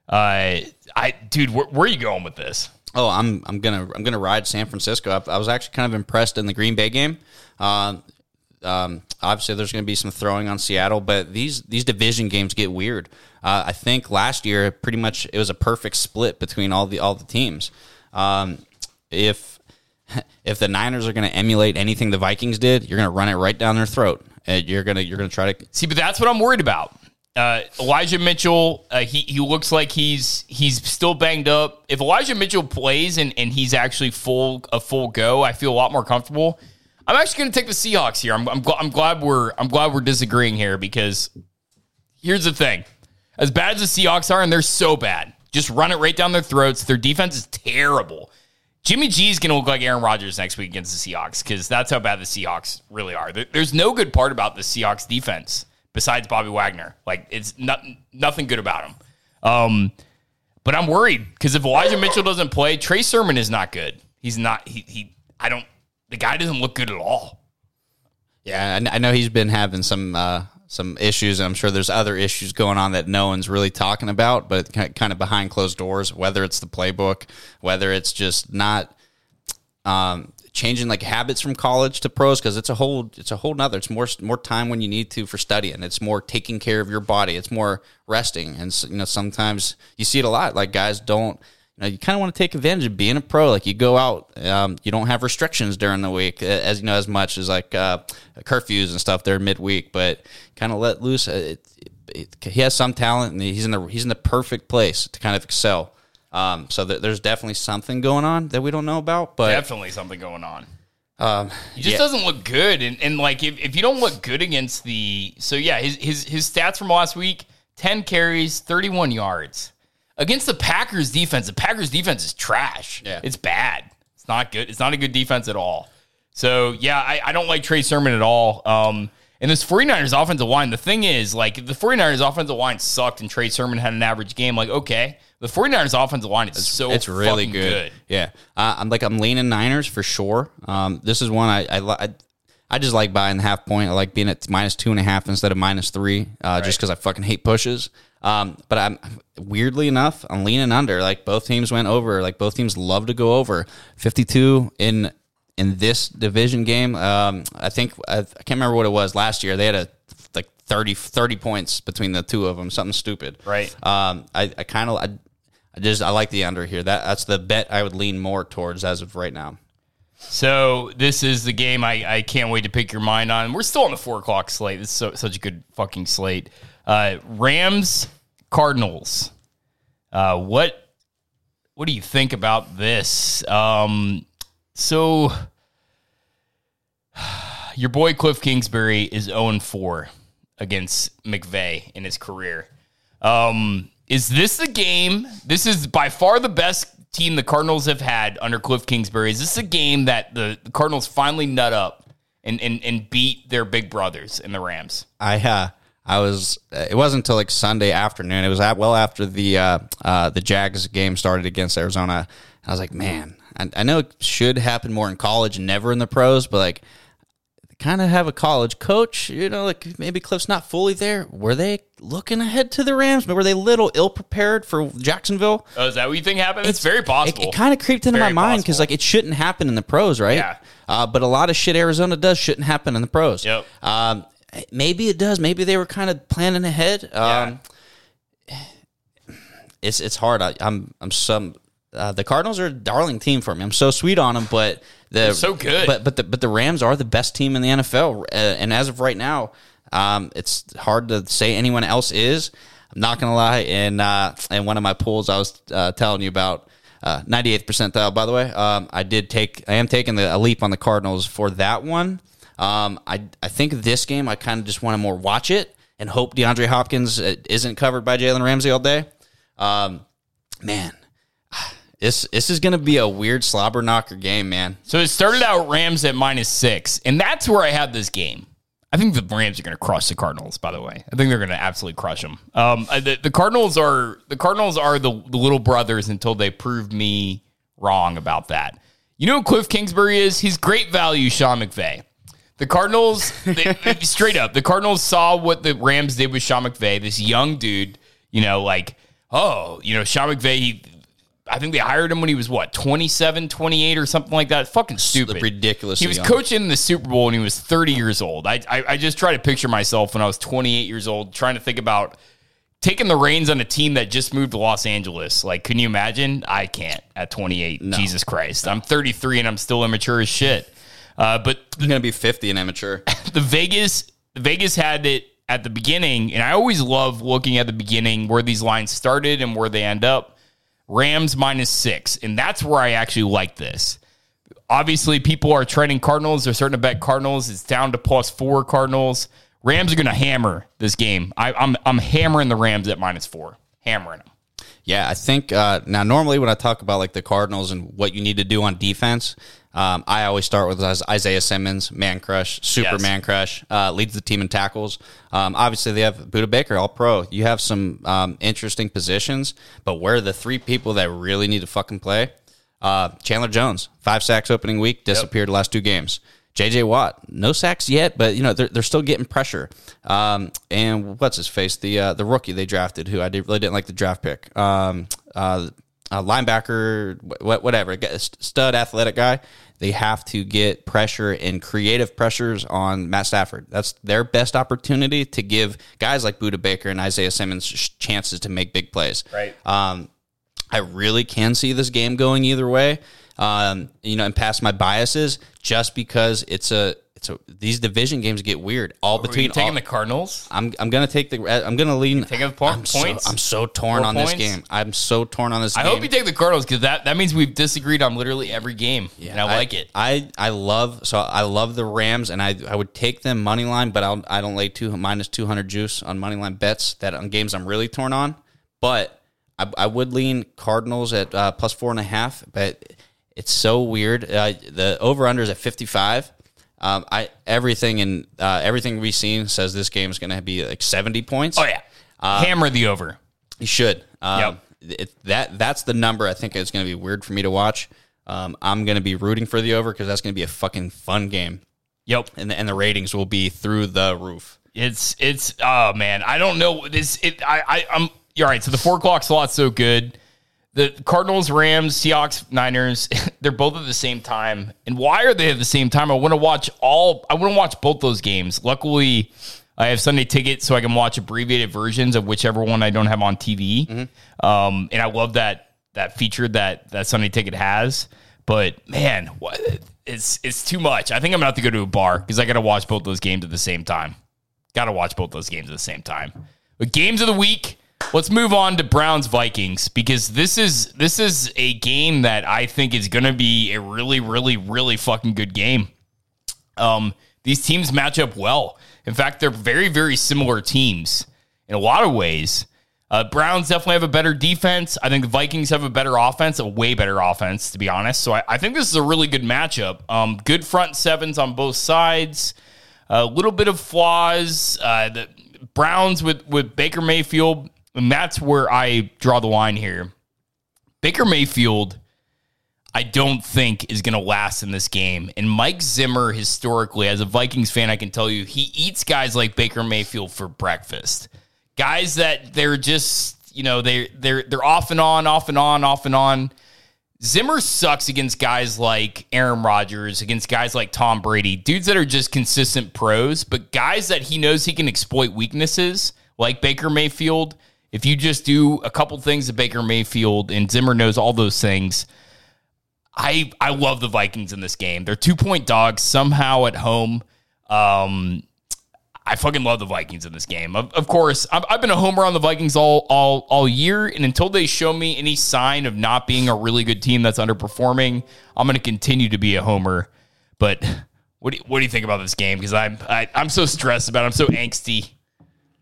Uh, I dude, where, where are you going with this? Oh, I'm I'm gonna I'm gonna ride San Francisco. I, I was actually kind of impressed in the Green Bay game. Um, um, obviously, there's going to be some throwing on Seattle, but these these division games get weird. Uh, I think last year, pretty much, it was a perfect split between all the all the teams. Um, if if the Niners are going to emulate anything the Vikings did, you're going to run it right down their throat. And you're gonna you're gonna try to See, but that's what I'm worried about. Uh, Elijah Mitchell, uh, he he looks like he's he's still banged up. If Elijah Mitchell plays and, and he's actually full a full go, I feel a lot more comfortable. I'm actually going to take the Seahawks here. I'm I'm, gl- I'm glad we're I'm glad we're disagreeing here because here's the thing: as bad as the Seahawks are, and they're so bad, just run it right down their throats. Their defense is terrible. Jimmy G is going to look like Aaron Rodgers next week against the Seahawks because that's how bad the Seahawks really are. There- There's no good part about the Seahawks defense besides Bobby Wagner. Like it's not, nothing good about him. Um, but I'm worried because if Elijah Mitchell doesn't play, Trey Sermon is not good. He's not. He he. I don't. The guy doesn't look good at all. Yeah, I know he's been having some uh, some issues, I'm sure there's other issues going on that no one's really talking about, but kind of behind closed doors. Whether it's the playbook, whether it's just not um, changing like habits from college to pros, because it's a whole it's a whole nother. It's more more time when you need to for studying. It's more taking care of your body. It's more resting, and so, you know sometimes you see it a lot. Like guys don't you know, you kind of want to take advantage of being a pro. Like you go out, um, you don't have restrictions during the week, uh, as you know, as much as like uh, curfews and stuff. They're midweek, but kind of let loose. Uh, It, it, it, he has some talent, and he's in the he's in the perfect place to kind of excel. Um, so th- there's definitely something going on that we don't know about, but Definitely something going on. um, He just yeah. doesn't look good. And, and like if, if you don't look good against the so yeah, his his his stats from last week, 10 carries, 31 yards. Against the Packers defense, the Packers defense is trash. Yeah. It's bad. It's not good. It's not a good defense at all. So yeah, I, I don't like Trey Sermon at all. Um and this 49ers offensive line, the thing is, like, the 49ers offensive line sucked and Trey Sermon had an average game, like, okay. The 49ers offensive line is so it's really fucking good. Yeah, uh, I'm like I'm leaning Niners for sure. Um, this is one I I, I I just like buying the half point. I like being at minus two and a half instead of minus three, uh, just because I fucking hate pushes. Um, but I'm weirdly enough, I'm leaning under. Like both teams went over. Like both teams love to go over. 52 in in this division game. Um, I think I, I can't remember what it was last year. They had a like 30, 30 points between the two of them, something stupid. Right. Um, I, I kind of, I, I just, I like the under here. That that's the bet I would lean more towards as of right now. So this is the game I, I can't wait to pick your mind on. We're still on the four o'clock slate. This is so, such a good fucking slate. Uh, Rams Cardinals. Uh, what what do you think about this? Um, so your boy Cliff Kingsbury is 0 4 against McVay in his career. Um, is this the game? This is by far the best team the Cardinals have had under Cliff Kingsbury. Is this a game that the, Cardinals finally nut up and, and, and beat their big brothers in the Rams? I uh, I was. uh, It wasn't until like Sunday afternoon. It was at, well after the uh, uh, the Jags game started against Arizona. I was like, man, I, I know it should happen more in college and never in the pros, but like, kind of have a college coach. You know, like maybe Cliff's not fully there. Were they looking ahead to the Rams? Were they a little ill prepared for Jacksonville? Oh, is that what you think happened? It's, very possible. It, possible. kind of creeped into Very my mind because like it shouldn't happen in the pros, right? Yeah. Uh, but a lot of shit Arizona does shouldn't happen in the pros. Yep. Um, maybe it does. Maybe they were kind of planning ahead. Um, It's it's hard. I, I'm I'm some. Uh, the Cardinals are a darling team for me. I'm so sweet on them, but the so good. But but the but the Rams are the best team in the NFL, uh, and as of right now, um, it's hard to say anyone else is. I'm not gonna lie. In uh, in one of my pools, I was uh, telling you about. Uh, 98th percentile, by the way. Um, I did take, I am taking the, a leap on the Cardinals for that one. Um, I, I think this game, I kind of just want to more watch it and hope DeAndre Hopkins uh, isn't covered by Jalen Ramsey all day. Um, man, this this is going to be a weird slobber knocker game, man. So it started out Rams at minus six, and that's where I had this game. I think the Rams are going to crush the Cardinals. By the way, I think they're going to absolutely crush them. Um, the, the Cardinals are the Cardinals are the, the little brothers until they prove me wrong about that. You know who Cliff Kingsbury is? He's great value, Sean McVay. The Cardinals, they, they- straight up, the Cardinals saw what the Rams did with Sean McVay, this young dude. You know, like oh, you know, Sean McVay. He, I think they hired him when he was what 27, 28 or something like that. Fucking stupid, ridiculous. He was young. coaching the Super Bowl when he was thirty years old. I, I I just try to picture myself when I was twenty eight years old, trying to think about taking the reins on a team that just moved to Los Angeles. Like, can you imagine? I can't at 28. Jesus Christ. I'm 33 and I'm still immature as shit. Uh, but He's going to be 50 and immature. the Vegas Vegas had it at the beginning, and I always love looking at the beginning where these lines started and where they end up. Rams minus six, and that's where I actually like this. Obviously, people are trading Cardinals. They're starting to bet Cardinals. It's down to plus four Cardinals. Rams are going to hammer this game. I, I'm I'm hammering the Rams at minus four, hammering them. Yeah, I think uh, now normally when I talk about like the Cardinals and what you need to do on defense, um, I always start with Isaiah Simmons, man crush, super Yes. man crush, uh, leads the team in tackles. Um, obviously, they have Budda Baker, all pro. You have some um, interesting positions, but where are the three people that really need to fucking play? Uh, Chandler Jones, five sacks opening week, disappeared last two games. JJ Watt, no sacks yet, but you know they're, they're still getting pressure. Um, and what's his face? The uh, the rookie they drafted, who I did, really didn't like the draft pick. Um, uh, uh, linebacker, wh- whatever, stud athletic guy. They have to get pressure and creative pressures on Matt Stafford. That's their best opportunity to give guys like Budda Baker and Isaiah Simmons sh- chances to make big plays. Right. Um, I really can see this game going either way. Um, you know, and past my biases, just because it's a a these division games get weird. All Are you between taking all, the Cardinals? I'm I'm gonna take the I'm gonna lean. The po- I'm so, points? I'm so torn Four on points? this game. I'm so torn on this. I game. hope you take the Cardinals because that, that means we've disagreed on literally every game, and I, like it. I I love so I love the Rams, and I I would take them money line, but I'll I don't lay two minus two hundred juice on money line bets that on games I'm really torn on. But I, I would lean Cardinals at uh, plus four and a half, but it's so weird. Uh, the over under is at fifty five. Um, I everything in uh, everything we've seen says this game is going to be like seventy points. Oh yeah, hammer the over. You should. Um, it, that that's the number I think is going to be weird for me to watch. Um, I'm going to be rooting for the over because that's going to be a fucking fun game, Yep. and the, and the ratings will be through the roof. It's it's oh man, I don't know this. It I I I'm you're right. So the four o'clock slot's so good. The Cardinals, Rams, Seahawks, Niners, they're both at the same time. And why are they at the same time? I want to watch all. I want to watch both those games. Luckily, I have Sunday Ticket so I can watch abbreviated versions of whichever one I don't have on TV. Um, and I love that that feature that that Sunday Ticket has. But man, what it's it's too much. I think I'm gonna have to go to a bar because I got to watch both those games at the same time. Got to watch both those games at the same time. But games of the week. Let's move on to Browns Vikings because this is this is a game that I think is going to be a really really really fucking good game. Um, these teams match up well. In fact, they're very very similar teams in a lot of ways. Uh, Browns definitely have a better defense. I think the Vikings have a better offense, a way better offense, to be honest. So I, I think this is a really good matchup. Um, good front sevens on both sides. A little bit of flaws. Uh, the Browns with with Baker Mayfield, and that's where I draw the line here. Baker Mayfield, I don't think is going to last in this game. And Mike Zimmer, historically, as a Vikings fan, I can tell you, he eats guys like Baker Mayfield for breakfast. Guys that they're just, you know, they they're they're off and on, off and on, off and on. Zimmer sucks against guys like Aaron Rodgers, against guys like Tom Brady, dudes that are just consistent pros, but guys that he knows he can exploit weaknesses, like Baker Mayfield. If you just do a couple things to Baker Mayfield, and Zimmer knows all those things, I I love the Vikings in this game. They're two point dogs somehow at home. Um, I fucking love the Vikings in this game. Of, of course, I've, I've been a homer on the Vikings all all all year, and until they show me any sign of not being a really good team that's underperforming, I'm going to continue to be a homer. But what do you, what do you think about this game? Because I'm I, I'm so stressed about. it. I'm so angsty.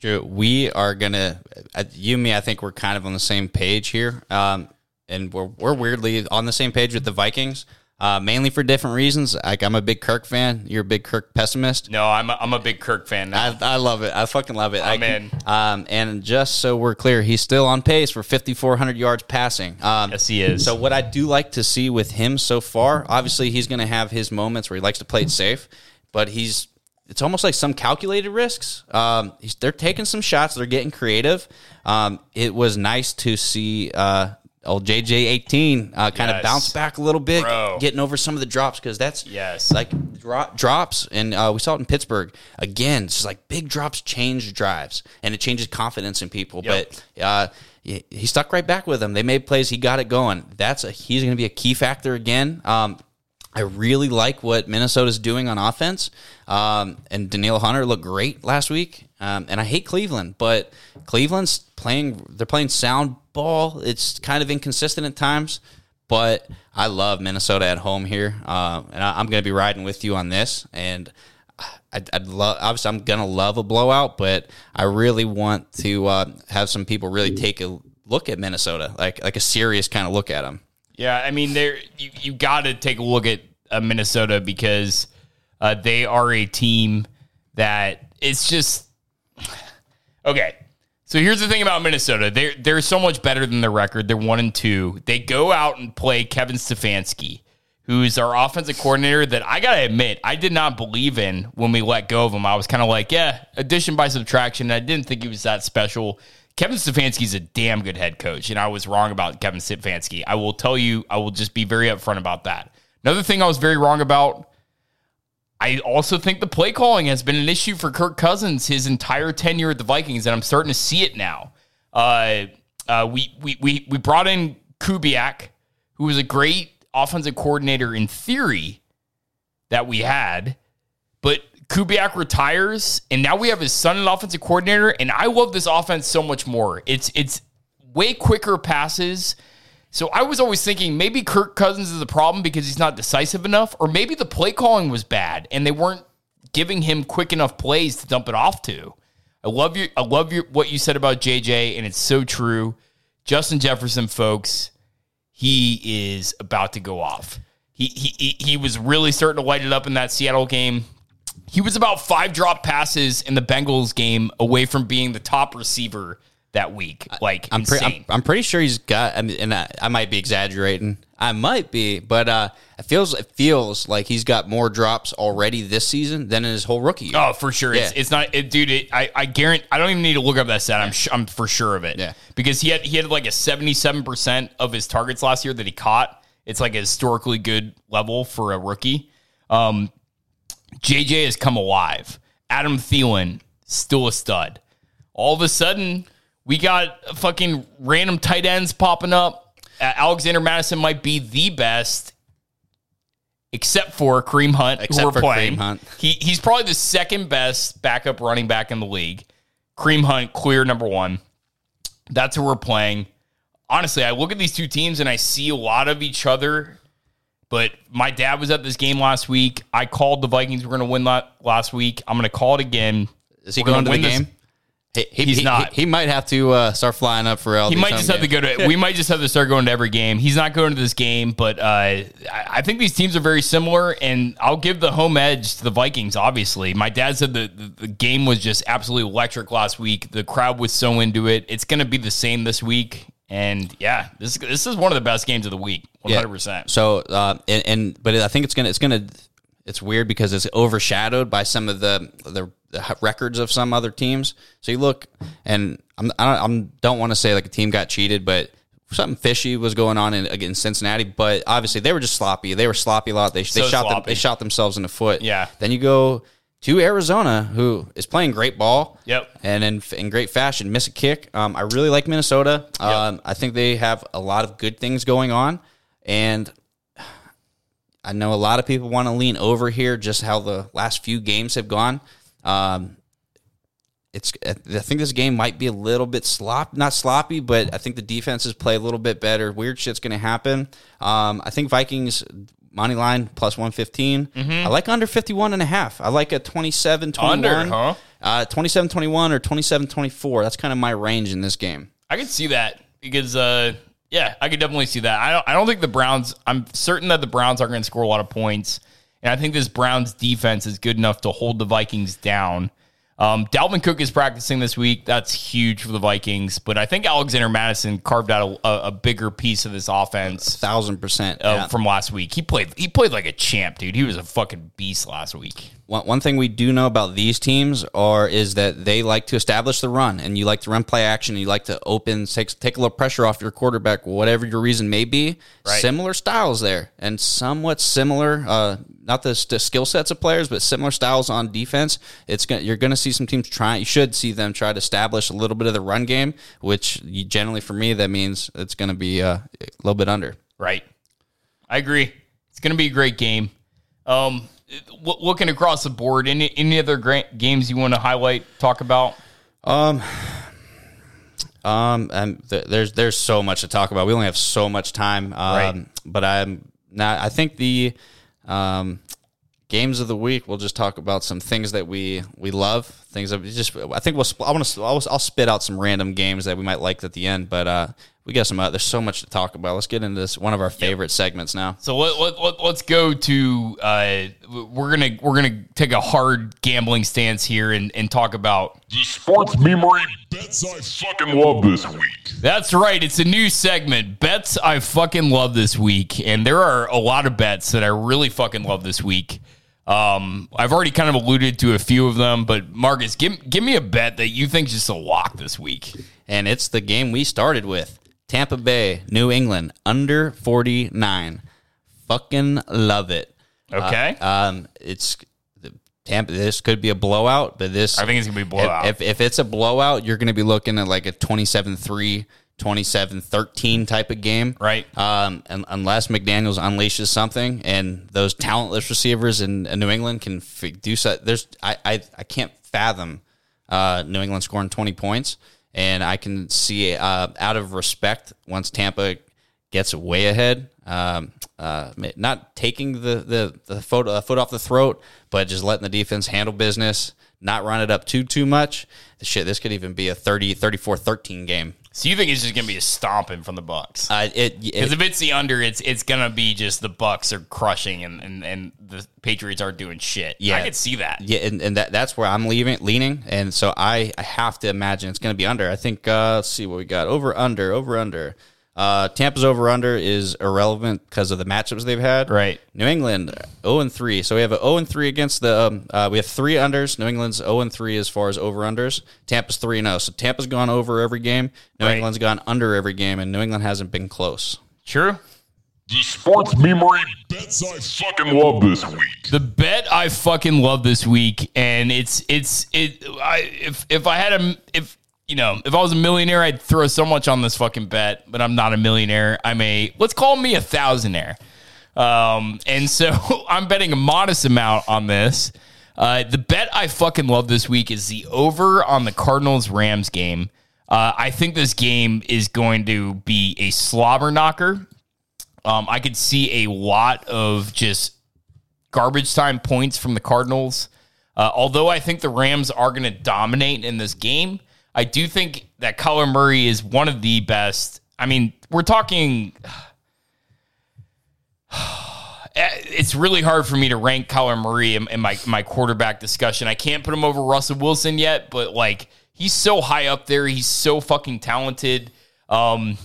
Drew, we are gonna uh, you and me. I think we're kind of on the same page here, um, and we're we're weirdly on the same page with the Vikings, uh, mainly for different reasons. Like I'm a big Kirk fan. You're a big Kirk pessimist. No, I'm a, I'm a big Kirk fan now. I, I love it. I fucking love it. I'm I, in. Um, and just so we're clear, he's still on pace for 5,400 yards passing. Um, Yes, he is. So what I do like to see with him so far, obviously he's going to have his moments where he likes to play it safe, but he's it's almost like some calculated risks. Um, he's, they're taking some shots. They're getting creative. Um, it was nice to see uh, old JJ eighteen uh, kind of Yes. bounce back a little bit, Bro. getting over some of the drops because that's Yes. like dro- drops, and uh, we saw it in Pittsburgh again. It's just like big drops change drives, and it changes confidence in people. Yep. But uh, he he stuck right back with them. They made plays. He got it going. That's a he's going to be a key factor again. Um, I really like what Minnesota's doing on offense. Um, and Danielle Hunter looked great last week. Um, and I hate Cleveland, but Cleveland's playing. They're playing sound ball. It's kind of inconsistent at times, but I love Minnesota at home here, uh, and I, I'm going to be riding with you on this. And I'd, I'd love. Obviously, I'm going to love a blowout, but I really want to uh, have some people really take a look at Minnesota, like like a serious kind of look at them. Yeah, I mean, there you, you got to take a look at uh, Minnesota because uh, they are a team that it's just okay. So here's the thing about Minnesota: they're they're so much better than their record. They're one and two. They go out and play Kevin Stefanski, who's our offensive coordinator. That I gotta admit, I did not believe in when we let go of him. I was kind of like, yeah, addition by subtraction. I didn't think he was that special. Kevin Stefanski's a damn good head coach, and I was wrong about Kevin Stefanski. I will tell you, I will just be very upfront about that. Another thing I was very wrong about. I also think the play calling has been an issue for Kirk Cousins his entire tenure at the Vikings, and I'm starting to see it now. Uh, uh, we, we we we brought in Kubiak, who was a great offensive coordinator in theory that we had, but Kubiak retires, and now we have his son an offensive coordinator, and I love this offense so much more. It's it's way quicker passes. So I was always thinking maybe Kirk Cousins is the problem because he's not decisive enough, or maybe the play calling was bad and they weren't giving him quick enough plays to dump it off to. I love you. I love your what you said about JJ, and it's so true. Justin Jefferson, folks, he is about to go off. He he he, was really starting to light it up in that Seattle game. He was about five drop passes in the Bengals game away from being the top receiver that week. Like I'm, pre- I'm, I'm pretty sure he's got. I mean, and I, I might be exaggerating. I might be, but uh, it feels it feels like he's got more drops already this season than in his whole rookie year. Oh, for sure. It's, Yeah. it's not, it, dude. It, I I guarantee. I don't even need to look up that stat. I'm sh- I'm for sure of it. Yeah. Because he had he had like a 77 percent of his targets last year that he caught. It's like a historically good level for a rookie. Um, JJ has come alive. Adam Thielen, still a stud. All of a sudden, we got fucking random tight ends popping up. Uh, Alexander Mattison might be the best, except for Kareem Hunt, Except who we're for playing. He, he's probably the second best backup running back in the league. Kareem Hunt, clear number one. That's who we're playing. Honestly, I look at these two teams and I see a lot of each other. But my dad was at this game last week. I called the Vikings were going to win last week. I'm going to call it again. Is he We're going to the this- game? He, he- He's he- not. He, he might have to uh, start flying up for LD. He might just have to go to. We might just have to start going to every game. He's not going to this game, but uh, I, I think these teams are very similar, and I'll give the home edge to the Vikings. Obviously, my dad said the the, the game was just absolutely electric last week. The crowd was so into it. It's going to be the same this week, and yeah, this this is one of the best games of the week. One hundred percent. So, uh, and, and but I think it's gonna it's gonna it's weird because it's overshadowed by some of the the, the records of some other teams. So you look, and I'm I don't, I'm, don't want to say like a team got cheated, but something fishy was going on in against Cincinnati. But obviously they were just sloppy. They were sloppy a lot. They, So they shot them, they shot themselves in the foot. Yeah. Then you go to Arizona, who is playing great ball. Yep. And in, in great fashion, miss a kick. Um, I really like Minnesota. Um, I think they have a lot of good things going on. And I know a lot of people want to lean over here just how the last few games have gone. Um, it's I think this game might be a little bit slop, not sloppy, but I think the defenses play a little bit better. Weird shit's going to happen. Um, I think Vikings money line plus 115. I like under 51 and a half. I like a 27 21. Under, huh? Uh, 27 21 or 27 24. That's kind of my range in this game. I can see that because, uh, yeah, I could definitely see that. I don't. I don't think the Browns. I'm certain that the Browns aren't going to score a lot of points, and I think this Browns defense is good enough to hold the Vikings down. Um, Dalvin Cook is practicing this week. That's huge for the Vikings, but I think Alexander Mattison carved out a, a, a bigger piece of this offense Thousand percent. uh, Yeah. from last week. He played. He played like a champ, dude. He was a fucking beast last week. One, one thing we do know about these teams are is that they like to establish the run, and you like to run play action. and You like to open, take take a little pressure off your quarterback, whatever your reason may be. Right. Similar styles there, and somewhat similar. Uh, not the, st- skill sets of players, but similar styles on defense. It's gonna, you're going to see some teams try. You should see them try to establish a little bit of the run game, which you, generally for me that means it's going to be uh, a little bit under. Right. I agree. It's going to be a great game. Um, w- looking across the board, any any other great games you want to highlight, talk about? Um, and th- there's there's so much to talk about. We only have so much time. Um, Right. but I'm not. I think the um, games of the week. We'll just talk about some things that we we love. Things that we just. I think we'll. I want to. I'll, I'll spit out some random games that we might like at the end. But uh, we got some. Uh, there's so much to talk about. Let's get into this. One of our favorite segments now. So let, let, let, let's go to uh, we're gonna we're gonna take a hard gambling stance here and, and talk about The sports memory bets I fucking love this week. That's right. It's a new segment. Bets I fucking love this week. And there are a lot of bets that I really fucking love this week. Um, I've already kind of alluded to a few of them, but Marcus, give, give me a bet that you think is just a lock this week. and it's the game we started with Tampa Bay, New England, under 49. Fucking love it. Okay. Um, it's the Tampa. This could be a blowout, but this I think it's gonna be a blowout. If, if, if it's a blowout, you're going to be looking at like a 27-3, 27-13 type of game, Right. Um, and, unless McDaniels unleashes something, and those talentless receivers in, in New England can f- do so. There's I I, I can't fathom uh, New England scoring 20 points, and I can see uh, out of respect once Tampa gets way ahead. Um, uh, not taking the the the foot, uh, foot off the throat, but just letting the defense handle business, not run it up too too much. Shit, this could even be a 30, 34-13 game. So you think it's just gonna be a stomping from the Bucks? Uh, it, Because it if it's the under, it's it's gonna be just the Bucks are crushing and, and, and the Patriots aren't doing shit. Yeah. I could see that. yeah, and, and that that's where I'm leaving leaning, and so I I have to imagine it's going to be under. I think uh, let's see what we got over under over under. Uh, Tampa's over under is irrelevant because of the matchups they've had. Right. New England 0 and 3. So we have a 0 and 3 against the um, uh, we have three unders. New England's 0 and 3 as far as over unders. Tampa's 3 and 0. So Tampa's gone over every game. New Right. England's gone under every game and New England hasn't been close. True. The sports memory bets I fucking love this week. The bet I fucking love this week, and it's it's it. I if if I had a if you know if I was a millionaire, I'd throw so much on this fucking bet. But I'm not a millionaire. I'm a let's call me a thousandaire. Um, and so I'm betting a modest amount on this. Uh, the bet I fucking love this week is the over on the Cardinals Rams game. Uh, I think this game is going to be a slobber knocker. Um, I could see a lot of just garbage time points from the Cardinals. Uh, although I think the Rams are going to dominate in this game, I do think that Kyler Murray is one of the best. I mean, we're talking. It's really hard for me to rank Kyler Murray in, in my my quarterback discussion. I can't put him over Russell Wilson yet, but like he's so high up there. He's so fucking talented. Um,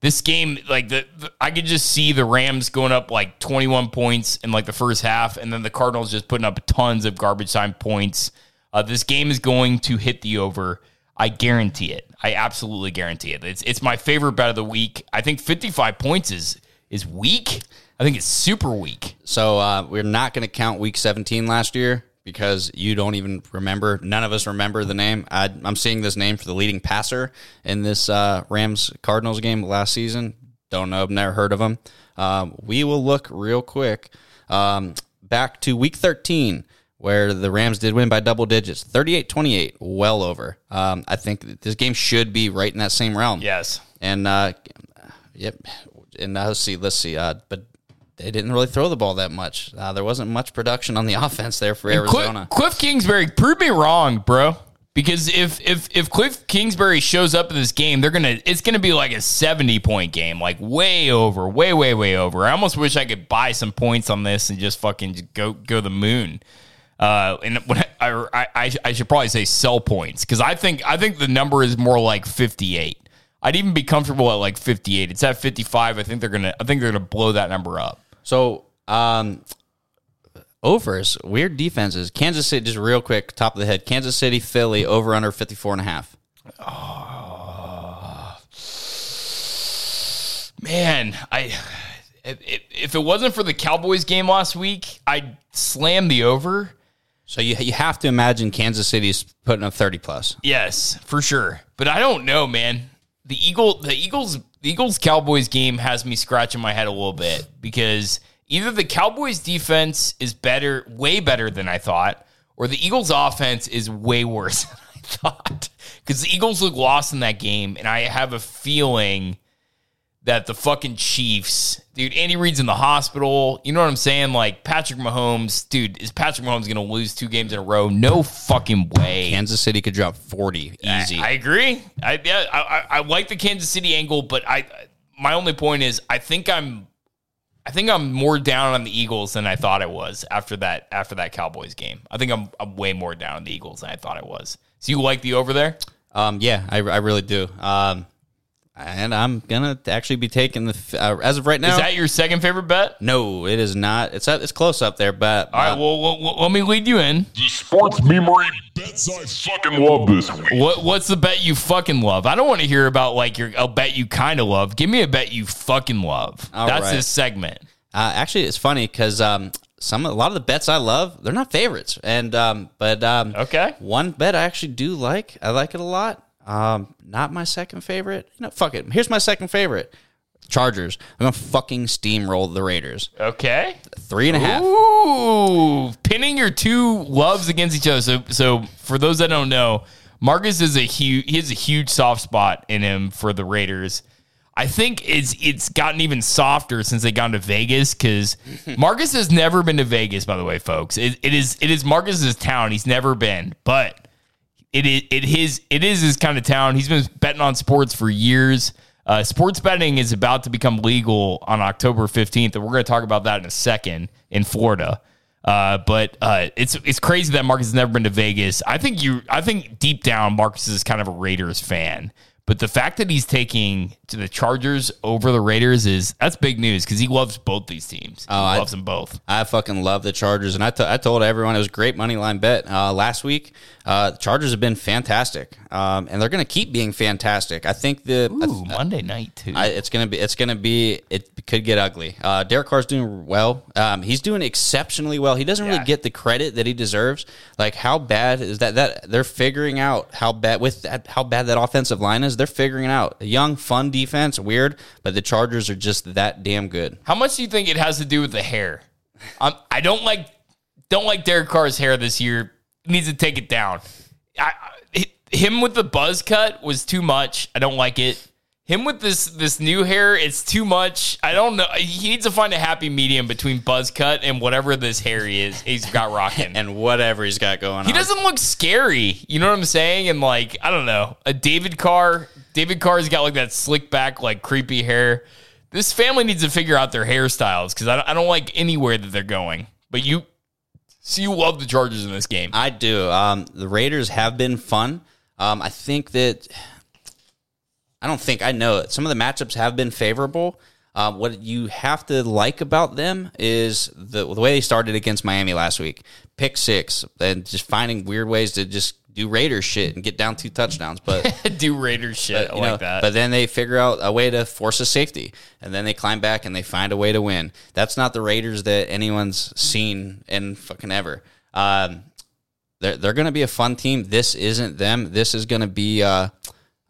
this game, like the, the, I could just see the Rams going up like 21 points in like the first half, and then the Cardinals just putting up tons of garbage time points. Uh, this game is going to hit the over. I guarantee it. I absolutely guarantee it. It's it's my favorite bet of the week. I think 55 points is is weak. I think it's super weak. So uh, we're not going to count Week 17 last year because you don't even remember. None of us remember the name. I, am seeing this name for the leading passer in this uh, Rams Cardinals game last season. Don't know. I've never heard of him. Um, we will look real quick um, back to Week 13 where the Rams did win by double digits, 38-28, well over. Um, I think this game should be right in that same realm. Yes. And uh, yep. And uh, let's see, let's see. Uh, but they didn't really throw the ball that much. Uh, there wasn't much production on the offense there for Arizona. Cliff, Cliff Kingsbury, prove me wrong, bro. Because if if if Cliff Kingsbury shows up in this game, they're gonna it's gonna be like a seventy point game, like way over, way way way over. I almost wish I could buy some points on this and just fucking go go the moon. Uh, and when I, I, I, should probably say sell points because I think I think the number is more like fifty eight. I'd even be comfortable at like fifty eight. It's at fifty five. I think they're gonna I think they're gonna blow that number up. So, um, overs, weird defenses. Kansas City, just real quick, top of the head. Kansas City, Philly, over under 54 and a half. Oh, man, I if it wasn't for the Cowboys game last week, I'd slam the over. So you you have to imagine Kansas City's putting up 30 plus. Yes, for sure. But I don't know, man. The Eagle the Eagles the Eagles Cowboys game has me scratching my head a little bit because either the Cowboys defense is better, way better than I thought, or the Eagles offense is way worse than I thought. Because the Eagles look lost in that game, and I have a feeling that the fucking Chiefs, dude, Andy Reid's in the hospital. You know what I'm saying? Like Patrick Mahomes, dude, is Patrick Mahomes going to lose two games in a row? No fucking way. Kansas City could drop 40 easy. I, I agree. I, yeah, I, I, I like the Kansas City angle, but I my only point is I think I'm I think I'm more down on the Eagles than I thought I was after that after that Cowboys game. I think I'm I'm way more down on the Eagles than I thought I was. So you like the over there? Um, yeah, I, I really do. Um, and I'm gonna actually be taking the uh, as of right now. Is that your second favorite bet? No, it is not. It's it's close up there, but all right. Uh, well, well, well, let me lead you in. The sports memory bets I fucking love this week. What what's the bet you fucking love? I don't want to hear about like your a bet you kind of love. Give me a bet you fucking love. All That's right. this segment. Uh, actually, it's funny because um, some a lot of the bets I love they're not favorites, and um, but um, Okay. one bet I actually do like. I like it a lot. Um, not my second favorite. Know, fuck it. Here's my second favorite. Chargers. I'm gonna fucking steamroll the Raiders. Okay. Three and a half. Ooh, pinning your two loves against each other. So, so for those that don't know, Marcus is a huge. He has a huge soft spot in him for the Raiders. I think it's it's gotten even softer since they got to Vegas because Marcus has never been to Vegas. By the way, folks, it, it is it is Marcus's town. He's never been, but it is it his it is his kind of town. He's been betting on sports for years. Uh, sports betting is about to become legal on October fifteenth, and we're going to talk about that in a second in Florida. Uh, but uh, it's it's crazy that Marcus has never been to Vegas. I think you I think deep down Marcus is kind of a Raiders fan. But the fact that he's taking to the Chargers over the Raiders is that's big news because he loves both these teams. He Oh, I- loves them both. I fucking love the Chargers, and I, t- I told everyone it was a great money line bet uh, last week. Uh, the Chargers have been fantastic, um, and they're going to keep being fantastic. I think the I Ooh, Monday night too. I, it's gonna be. It's gonna be. It could get ugly. Uh, Derek Carr's doing well. Um, he's doing exceptionally well. He doesn't Yeah. really get the credit that he deserves. Like how bad is that? That they're figuring out how bad with that, how bad that offensive line is. They're figuring it out. A young, fun defense, weird, but the Chargers are just that damn good. How much do you think it has to do with the hair? Um, I don't like don't like Derek Carr's hair this year. Needs to take it down. I, I, him with the buzz cut was too much. I don't like it. Him with this this new hair, it's too much. I don't know. He needs to find a happy medium between buzz cut and whatever this hair he is he's got rocking. And whatever he's got going He on, He doesn't look scary. You know what I'm saying? And like, I don't know. A David Carr, David Carr's got like that slick back, like creepy hair. This family needs to figure out their hairstyles because I, I don't like anywhere that they're going. But you, so you love the Chargers in this game. I do. Um, the Raiders have been fun. Um, I think that I don't think I know it. Some of the matchups have been favorable. Um, what you have to like about them is the the way they started against Miami last week, pick six, and just finding weird ways to just do Raiders shit and get down two touchdowns. But Do Raiders shit. I you like know, that. But then they figure out a way to force a safety, and then they climb back and they find a way to win. That's not the Raiders that anyone's seen in fucking ever. Um, they're they're going to be a fun team. This isn't them. This is going to be uh,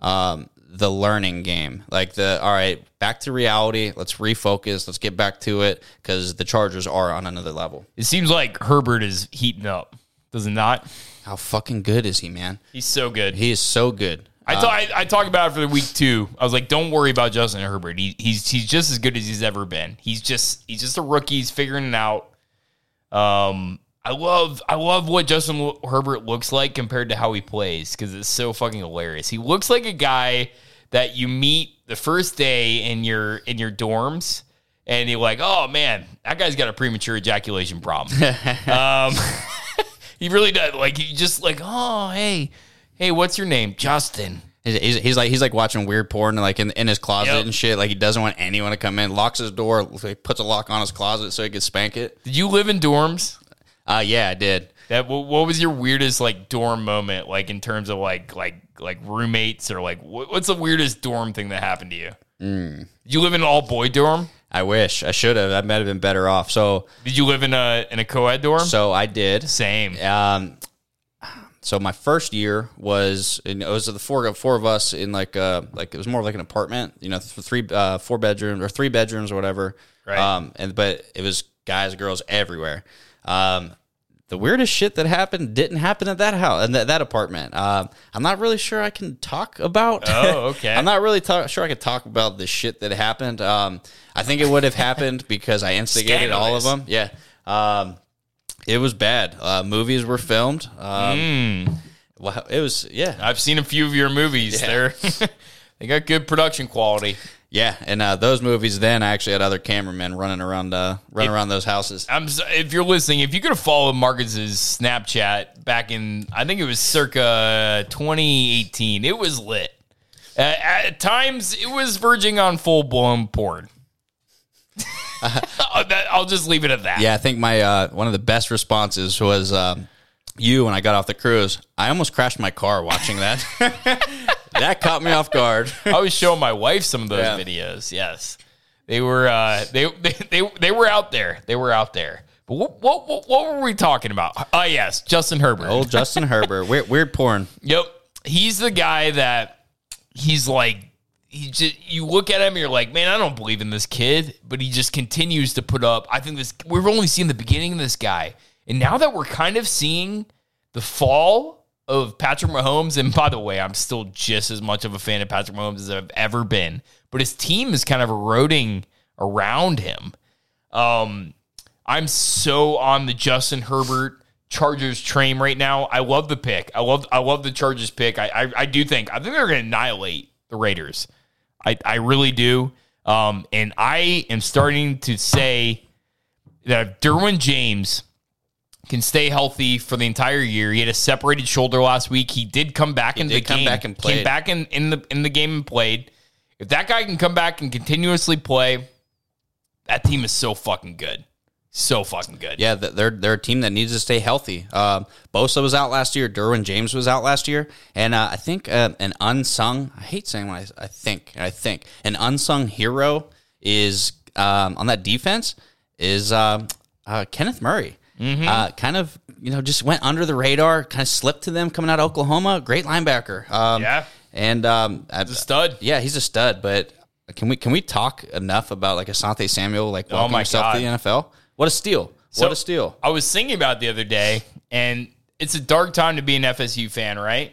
um, the learning game. Like the all right, back to reality. Let's refocus. Let's get back to it because the Chargers are on another level. it seems like Herbert is heating up. Does it not? How fucking good is he, man? He's so good. He is so good. I, ta- I, I talked about it for the week two. I was like, don't worry about Justin Herbert. He, he's he's just as good as he's ever been. He's just he's just a rookie. He's figuring it out. Um, I love I love what Justin Herbert looks like compared to how he plays because it's so fucking hilarious. He looks like a guy that you meet the first day in your in your dorms. And you're like, oh man, that guy's got a premature ejaculation problem. um, he really does. Like, he just like, oh hey, hey, what's your name, Justin? He's, he's, he's like he's like watching weird porn like in, in his closet Yep. and shit. Like he doesn't want anyone to come in. Locks his door. He puts a lock on his closet so he can spank it. Did you live in dorms? Uh yeah, I did. That what, what was your weirdest like dorm moment, like in terms of like like like roommates or like what, what's the weirdest dorm thing that happened to you? Did you live in an all boy dorm? I wish I should have. I might have been better off. So Did you live in a in a co ed dorm? so I did. Same. Um, so my first year was it was the four four of us in like uh like it was more like an apartment, you know, three uh four bedrooms or three bedrooms or whatever. Right. Um, and but it was guys, girls everywhere. Um, the weirdest shit that happened didn't happen at that house and that, that apartment. Um, I'm not really sure I can talk about. Oh, okay. I'm not really sure I could talk about the shit that happened. Um, I think it would have happened because I instigated all of them. Yeah. Um, it was bad. Uh, movies were filmed. Um, well, it was yeah, I've seen a few of your movies. Yeah. They're they got good production quality. yeah. And uh, those movies, then I actually had other cameramen running around, uh, running around those houses. I'm s- if you're listening, if you could have followed Marcus's Snapchat back in, I think it was circa 2018. It was lit. Uh, at times, it was verging on full blown porn. I'll just leave it at that. Yeah, I think my uh, one of the best responses was um, you when I got off the cruise. I almost crashed my car watching that. that caught me off guard. I was showing my wife some of those Yeah. videos. Yes, they were uh, they, they they they were out there. They were out there. But what what what, what were we talking about? Oh yes, Justin Herbert. Old Justin Herbert, weird, weird porn. Yep. He's the guy that he's like he just you look at him you're like, man, I don't believe in this kid, but he just continues to put up. I think this we've only seen the beginning of this guy. And now that we're kind of seeing the fall of Patrick Mahomes, and by the way, I'm still just as much of a fan of Patrick Mahomes as I've ever been, but his team is kind of eroding around him. Um, I'm so on the Justin Herbert Chargers train right now. I love the pick. I love I love the Chargers pick. I I, I do think I think they're going to annihilate the Raiders. I I really do. Um, and I am starting to say that if Derwin James can stay healthy for the entire year, he had a separated shoulder last week. He did come back in did the come game. back and played. Came back in, in the in the game and played. If that guy can come back and continuously play, that team is so fucking good. So fucking good. Yeah, they're they're a team that needs to stay healthy. Um, Bosa was out last year. Derwin James was out last year, and uh, I think uh, an unsung. I hate saying what I, I think. I think an unsung hero is um, on that defense is um, uh, Kenneth Murray. Uh, kind of you know just went under the radar. Kind of slipped to them coming out of Oklahoma. Great linebacker. Um, Yeah. and um, He's a stud. yeah, he's a stud. But can we can we talk enough about like Asante Samuel like welcoming Oh my himself to the NFL? What a steal! So- what a steal! I was thinking about it the other day, and it's a dark time to be an FSU fan, right?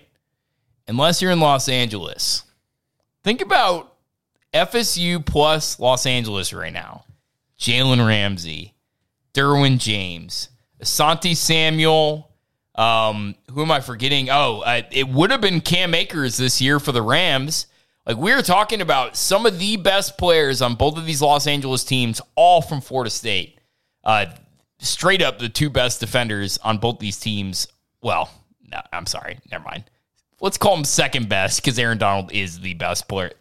Unless you're in Los Angeles. Think about FSU plus Los Angeles right now. Jalen Ramsey, Derwin James, Asante Samuel. Um, who am I forgetting? Oh, uh, it would have been Cam Akers this year for the Rams. Like we were talking about some of the best players on both of these Los Angeles teams, all from Florida State. Uh, straight up, the two best defenders on both these teams. Well, no, I'm sorry, never mind. Let's call him second best because Aaron Donald is the best player,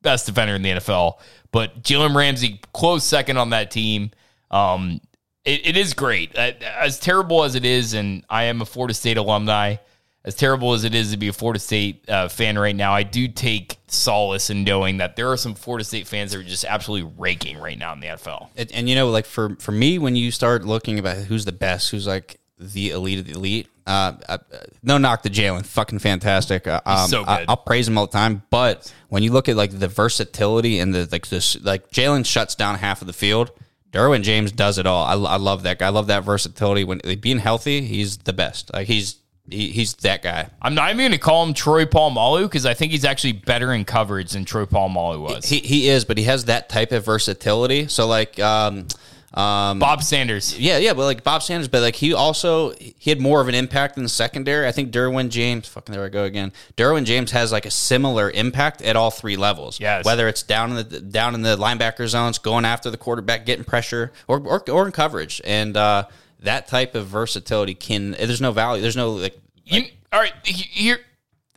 best defender in the NFL. But Jalen Ramsey, close second on that team. Um, it, it is great. Uh, As terrible as it is, and I am a Florida State alumni, as terrible as it is to be a Florida State uh, fan right now, I do take solace in knowing that there are some Florida State fans that are just absolutely raking right now in the NFL. And, and you know, like for for me, when you start looking about who's the best, who's like the elite of the elite, uh, uh, no knock to Jalen, fucking fantastic. Uh, um, so I, good. I'll praise him all the time. But when you look at like the versatility and the like this, like Jalen shuts down half of the field. Derwin James does it all. I, I love that guy. I love that versatility. When like, being healthy, he's the best. Like he's he, he's that guy. I'm not even going to call him Troy Polamalu because I think he's actually better in coverage than Troy Polamalu was. He he is, but he has that type of versatility. So like um um Bob Sanders. Yeah, yeah, but like Bob Sanders, but like he also he had more of an impact in the secondary. I think Derwin James, fucking there I go again. Derwin James has like a similar impact at all three levels. Yes. whether it's down in the down in the linebacker zones, going after the quarterback, getting pressure, or or, or in coverage, and uh, that type of versatility can. There's no value. There's no like. You, all right, here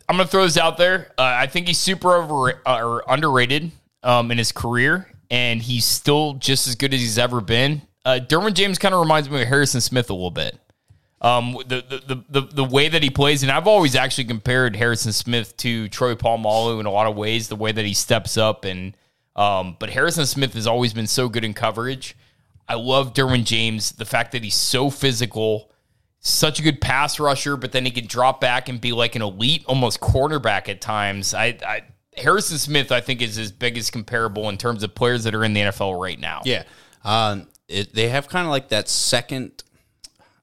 I'm going to throw this out there. Uh, I think he's super over uh, or underrated um, in his career, and he's still just as good as he's ever been. Uh, Derwin James kind of reminds me of Harrison Smith a little bit. Um, the, the, the, the, way that he plays, and I've always actually compared Harrison Smith to Troy Polamalu in a lot of ways, the way that he steps up and um, but Harrison Smith has always been so good in coverage. I love Derwin James, the fact that he's so physical, such a good pass rusher, but then he can drop back and be like an elite, almost cornerback at times. I, I Harrison Smith, I think, is his biggest comparable in terms of players that are in the NFL right now. Yeah, um, it, they have kind of like that second.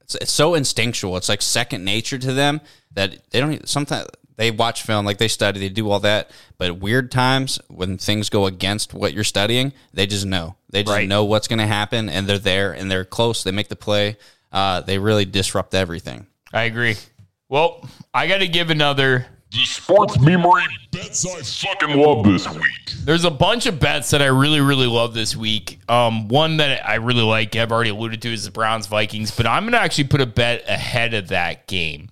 It's, it's so instinctual. It's like second nature to them that they don't. Sometimes they watch film, like they study, they do all that. But weird times when things go against what you're studying, they just know. They just Right. know what's going to happen, and they're there and they're close. They make the play. Uh, they really disrupt everything. I agree. Well, I got to give another. The sports memory bets I fucking love this week. There's a bunch of bets that I really, really love this week. Um, one that I really like, I've already alluded to, is the Browns Vikings, but I'm going to actually put a bet ahead of that game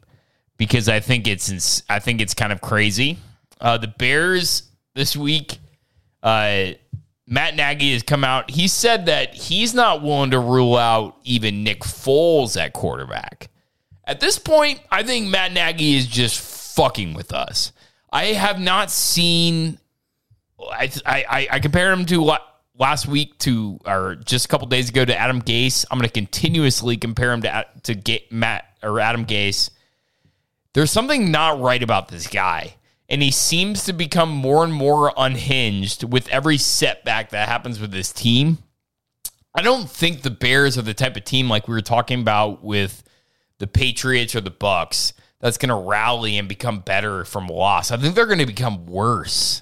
because I think it's ins- I think it's kind of crazy. Uh, the Bears this week, uh, Matt Nagy has come out. He said that he's not willing to rule out even Nick Foles at quarterback. At this point, I think Matt Nagy is just fucking with us. I have not seen. I I, I compared him to la- last week to or just a couple days ago to Adam Gase. I'm going to continuously compare him to to Ga- Matt or Adam Gase. There's something not right about this guy. And he seems to become more and more unhinged with every setback that happens with this team. I don't think the Bears are the type of team like we were talking about with the Patriots or the Bucks that's going to rally and become better from loss. I think they're going to become worse.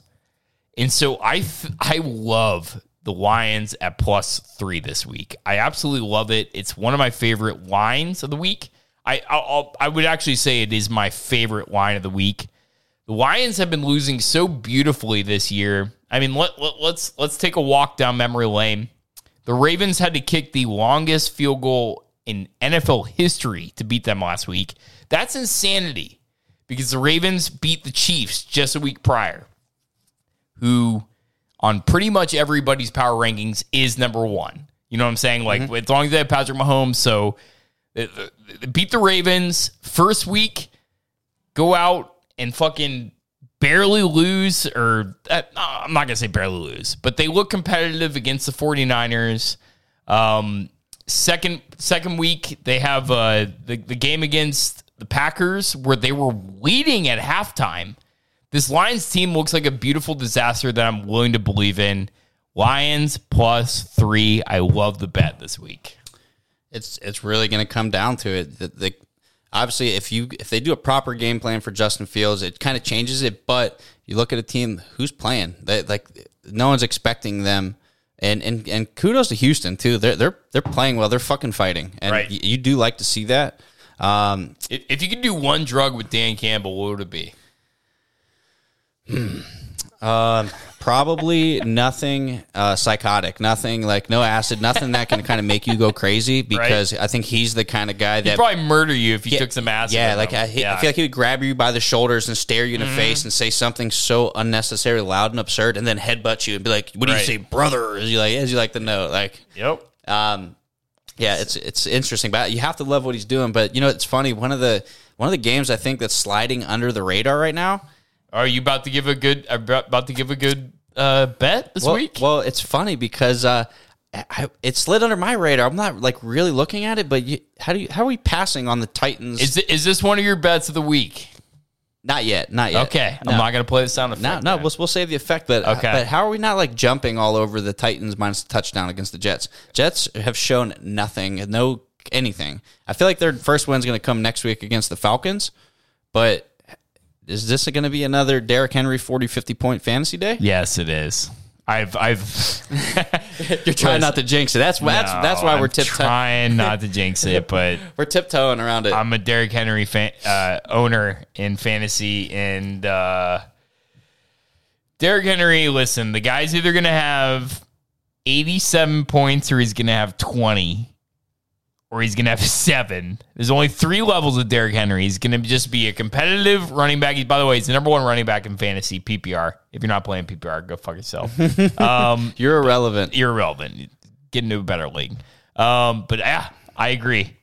And so I th- I love the Lions at plus three this week. I absolutely love it. It's one of my favorite lines of the week. I I'll, I'll- would actually say it is my favorite line of the week. The Lions have been losing so beautifully this year. I mean, let, let, let's let's take a walk down memory lane. The Ravens had to kick the longest field goal in NFL history to beat them last week. That's insanity because the Ravens beat the Chiefs just a week prior, who on pretty much everybody's power rankings is number one. You know what I'm saying? Like as long as they have Patrick Mahomes, so uh, uh, beat the Ravens first week, go out and fucking barely lose or uh, I'm not going to say barely lose, but they look competitive against the 49ers. Um second second week they have uh the, the game against the Packers where they were leading at halftime. This Lions team looks like a beautiful disaster that I'm willing to believe in. Lions plus 3. I love the bet this week. It's it's really going to come down to it. The, the obviously if you if they do a proper game plan for Justin Fields, it kind of changes it. But you look at a team who's playing, they, like no one's expecting them. And, and and kudos to Houston too. They're they're they're playing well. They're fucking fighting, and Right. you do like to see that. Um, If, if you could do one drug with Dan Campbell, what would it be? Um, probably nothing uh, psychotic, nothing like no acid, nothing that can kind of make you go crazy. Because I think he's the kind of guy He'd that probably murder you if you Yeah, took some acid. Yeah, like. I, I feel like he would grab you by the shoulders and stare you in the Mm-hmm. face and say something so unnecessarily loud and absurd, and then headbutt you and be like, "What do Right. you say, brother?" As you like, as you like to know, like, Yep. um, yeah, it's it's interesting, but you have to love what he's doing. But you know, it's funny. One of the one of the games I think that's sliding under the radar right now. Are you about to give a good about about to give a good uh, bet this Well, week? well, it's funny because uh, I, it slid under my radar. I'm not like really looking at it, but you, how do you how are we passing on the Titans? is it, is this one of your bets of the week? Not yet, not yet. Okay, No. I'm not going to play the sound effect. No, no, we'll, we'll save the effect. But Okay. but how are we not like jumping all over the Titans minus the touchdown against the Jets? Jets have shown nothing, no anything. I feel like their first win's going to come next week against the Falcons. But is this going to be another Derrick Henry 40, 50 point fantasy day? Yes, it is. I've I've You're trying not to jinx it. That's that's that's why No, we're tiptoeing. trying not to jinx it, but We're tiptoeing around it. I'm a Derrick Henry fan, uh, owner in fantasy, and uh, Derrick Henry. Listen, the guy's either going to have 87 points or he's going to have 20, or he's going to have seven. There's only three levels of Derrick Henry. He's going to just be a competitive running back. He's, by the way, he's the number one running back in fantasy PPR. If you're not playing PPR, go fuck yourself. um, You're irrelevant. you're irrelevant. Get into a better league. Um, but yeah, I agree.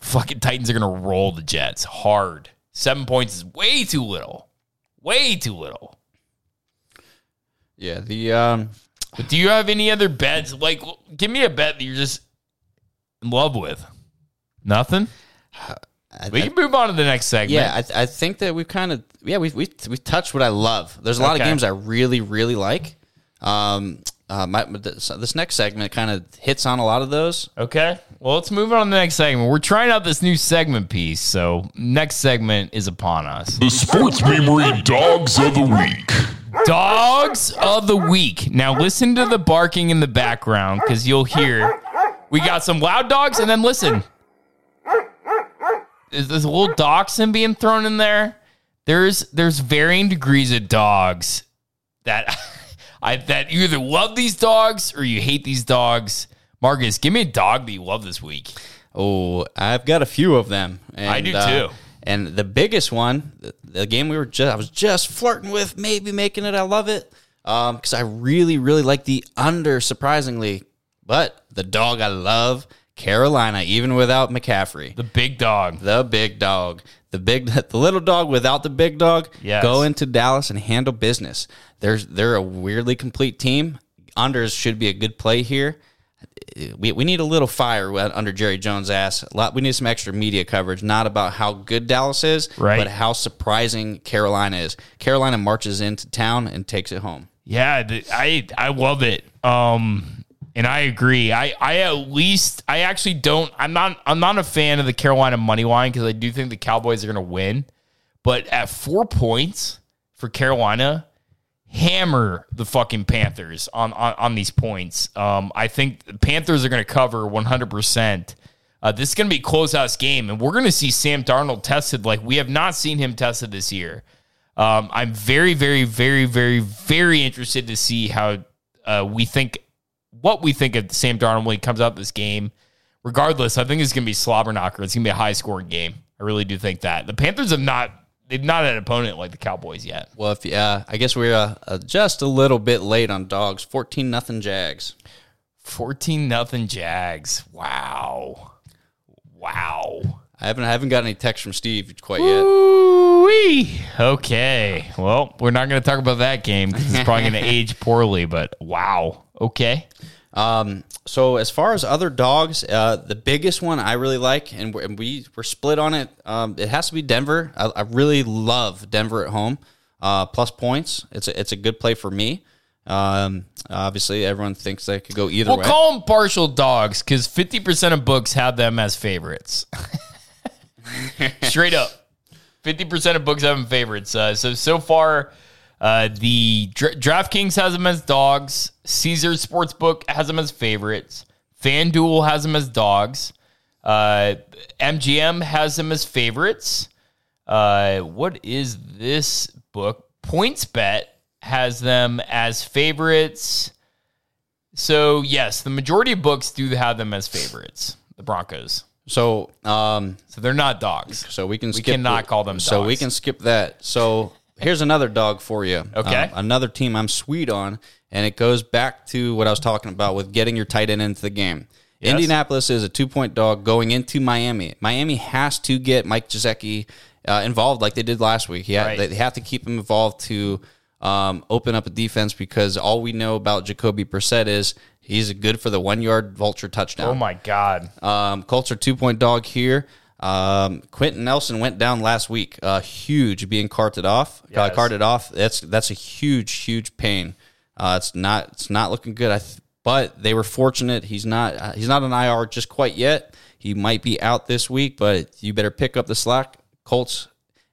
Fucking Titans are gonna roll the Jets hard. Seven points is way too little. Way too little. Yeah, the um, But do you have any other bets? Like, give me a bet that you're just in love with. Nothing. I, We I- can move on to the next segment. yeah, I, I think that we've kind of yeah we we we touched what I love. There's a lot Okay. of games I really really like. Um, uh, my, this, this next segment kind of hits on a lot of those. Okay. Well, let's move on to the next segment. We're trying out this new segment piece, so next segment is upon us. The Sports Memory Dogs of the Week. Dogs of the week. Now listen to the barking in the background because you'll hear we got some loud dogs, and then listen. Is this a little dachshund being thrown in there? There's there's varying degrees of dogs that I that you either love these dogs or you hate these dogs. Marcus, give me a dog that you love this week. Oh, I've got a few of them. And, I do uh, too. And the biggest one, the, the game we were just I was just flirting with, maybe making it. I love it because I really really like the under. Surprisingly, but the dog I love, Carolina, even without McCaffrey. The big dog. the big dog, the big, the little dog without the big dog. Yes. Go into Dallas and handle business. There's they're a weirdly complete team. Unders should be a good play here. We, we need a little fire under Jerry Jones' ass. A lot. We need some extra media coverage, not about how good Dallas is, Right. but how surprising Carolina is. Carolina marches into town and takes it home. Yeah, I I love it. Um and I agree. I I at least I actually don't I'm not I'm not a fan of the Carolina money line because I do think the Cowboys are going to win. But at 4 points for Carolina, hammer the fucking Panthers on on, on these points. Um I think the Panthers are going to cover 100%. Uh, this is going to be a closeout game, and we're going to see Sam Darnold tested like we have not seen him tested this year. Um, I'm very, very, very, very, very interested to see how uh, we think what we think of Sam Darnold when he comes out this game. Regardless, I think it's going to be slobber knocker. It's going to be a high scoring game. I really do think that the Panthers have not they've not had an opponent like the Cowboys yet. Well, if uh, I guess we're uh, uh, just a little bit late on dogs. Fourteen nothing Jags. 14 nothing Jags. Wow. Wow. I haven't I haven't got any text from Steve quite yet. Ooh-wee. Okay. Well, we're not going to talk about that game because it's probably going to age poorly, but wow. Okay. Um, so as far as other dogs, uh, the biggest one I really like, and we're, and we we're split on it. Um, it has to be Denver. I, I really love Denver at home. Uh, plus points. It's a, it's a good play for me. Um, obviously, everyone thinks they could go either We'll way. call them partial dogs because 50% of books have them as favorites. Straight up. 50% of books have them favorites. Uh, so, so far, uh, the Dra- DraftKings has them as dogs. Caesar Sportsbook has them as favorites. FanDuel has them as dogs. Uh, MGM has them as favorites. Uh, what is this book? PointsBet has them as favorites. So yes, the majority of books do have them as favorites. The Broncos. so um, So they're not dogs. so we can We skip cannot the- call them So we can skip that. So here's another dog for you. Okay. Um, another team I'm sweet on, and it goes back to what I was talking about with getting your tight end into the game. Yes. Indianapolis is a two point dog going into Miami. Miami has to get Mike Gesicki uh, involved like they did last week. Ha- Right. They have to keep him involved to um, open up a defense because all we know about Jacoby Brissett is he's good for the one yard vulture touchdown. Oh my god. Um, Colts are two point dog here. Um, Quenton Nelson went down last week. Uh, huge being carted off. Uh, carted off. That's that's a huge huge pain. Uh, it's not it's not looking good. I th- but they were fortunate. He's not uh, he's not an IR just quite yet. He might be out this week, but you better pick up the slack. Colts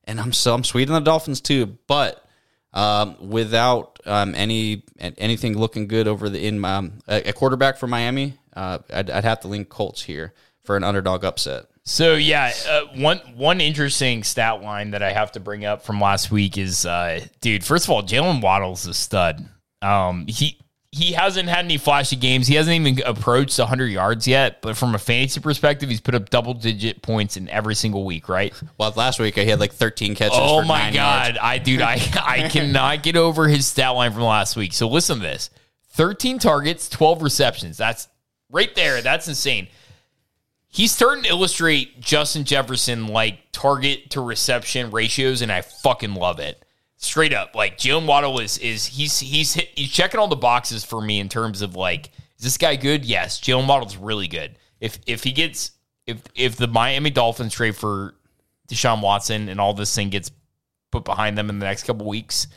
and I'm so I'm sweet on the Dolphins too, but um, without um, any anything looking good over the in um, a, a quarterback for Miami, uh, I'd, I'd have to lean Colts here for an underdog upset. So yeah, uh, one one interesting stat line that I have to bring up from last week is, uh, dude. First of all, Jaylen Waddle's a stud. Um, he he hasn't had any flashy games. He hasn't even approached 100 yards yet. But from a fantasy perspective, he's put up double digit points in every single week. Right? Well, last week I had like 13 catches. Oh my god, yards. I dude, I I cannot get over his stat line from last week. So listen to this: 13 targets, 12 receptions. That's right there. That's insane. He's starting to illustrate Justin Jefferson like target to reception ratios, and I fucking love it. Straight up, like Jaylen Waddle is is he's he's hit, he's checking all the boxes for me in terms of like is this guy good? Yes, Jaylen Waddle's really good. If if he gets if if the Miami Dolphins trade for Deshaun Watson and all this thing gets put behind them in the next couple weeks,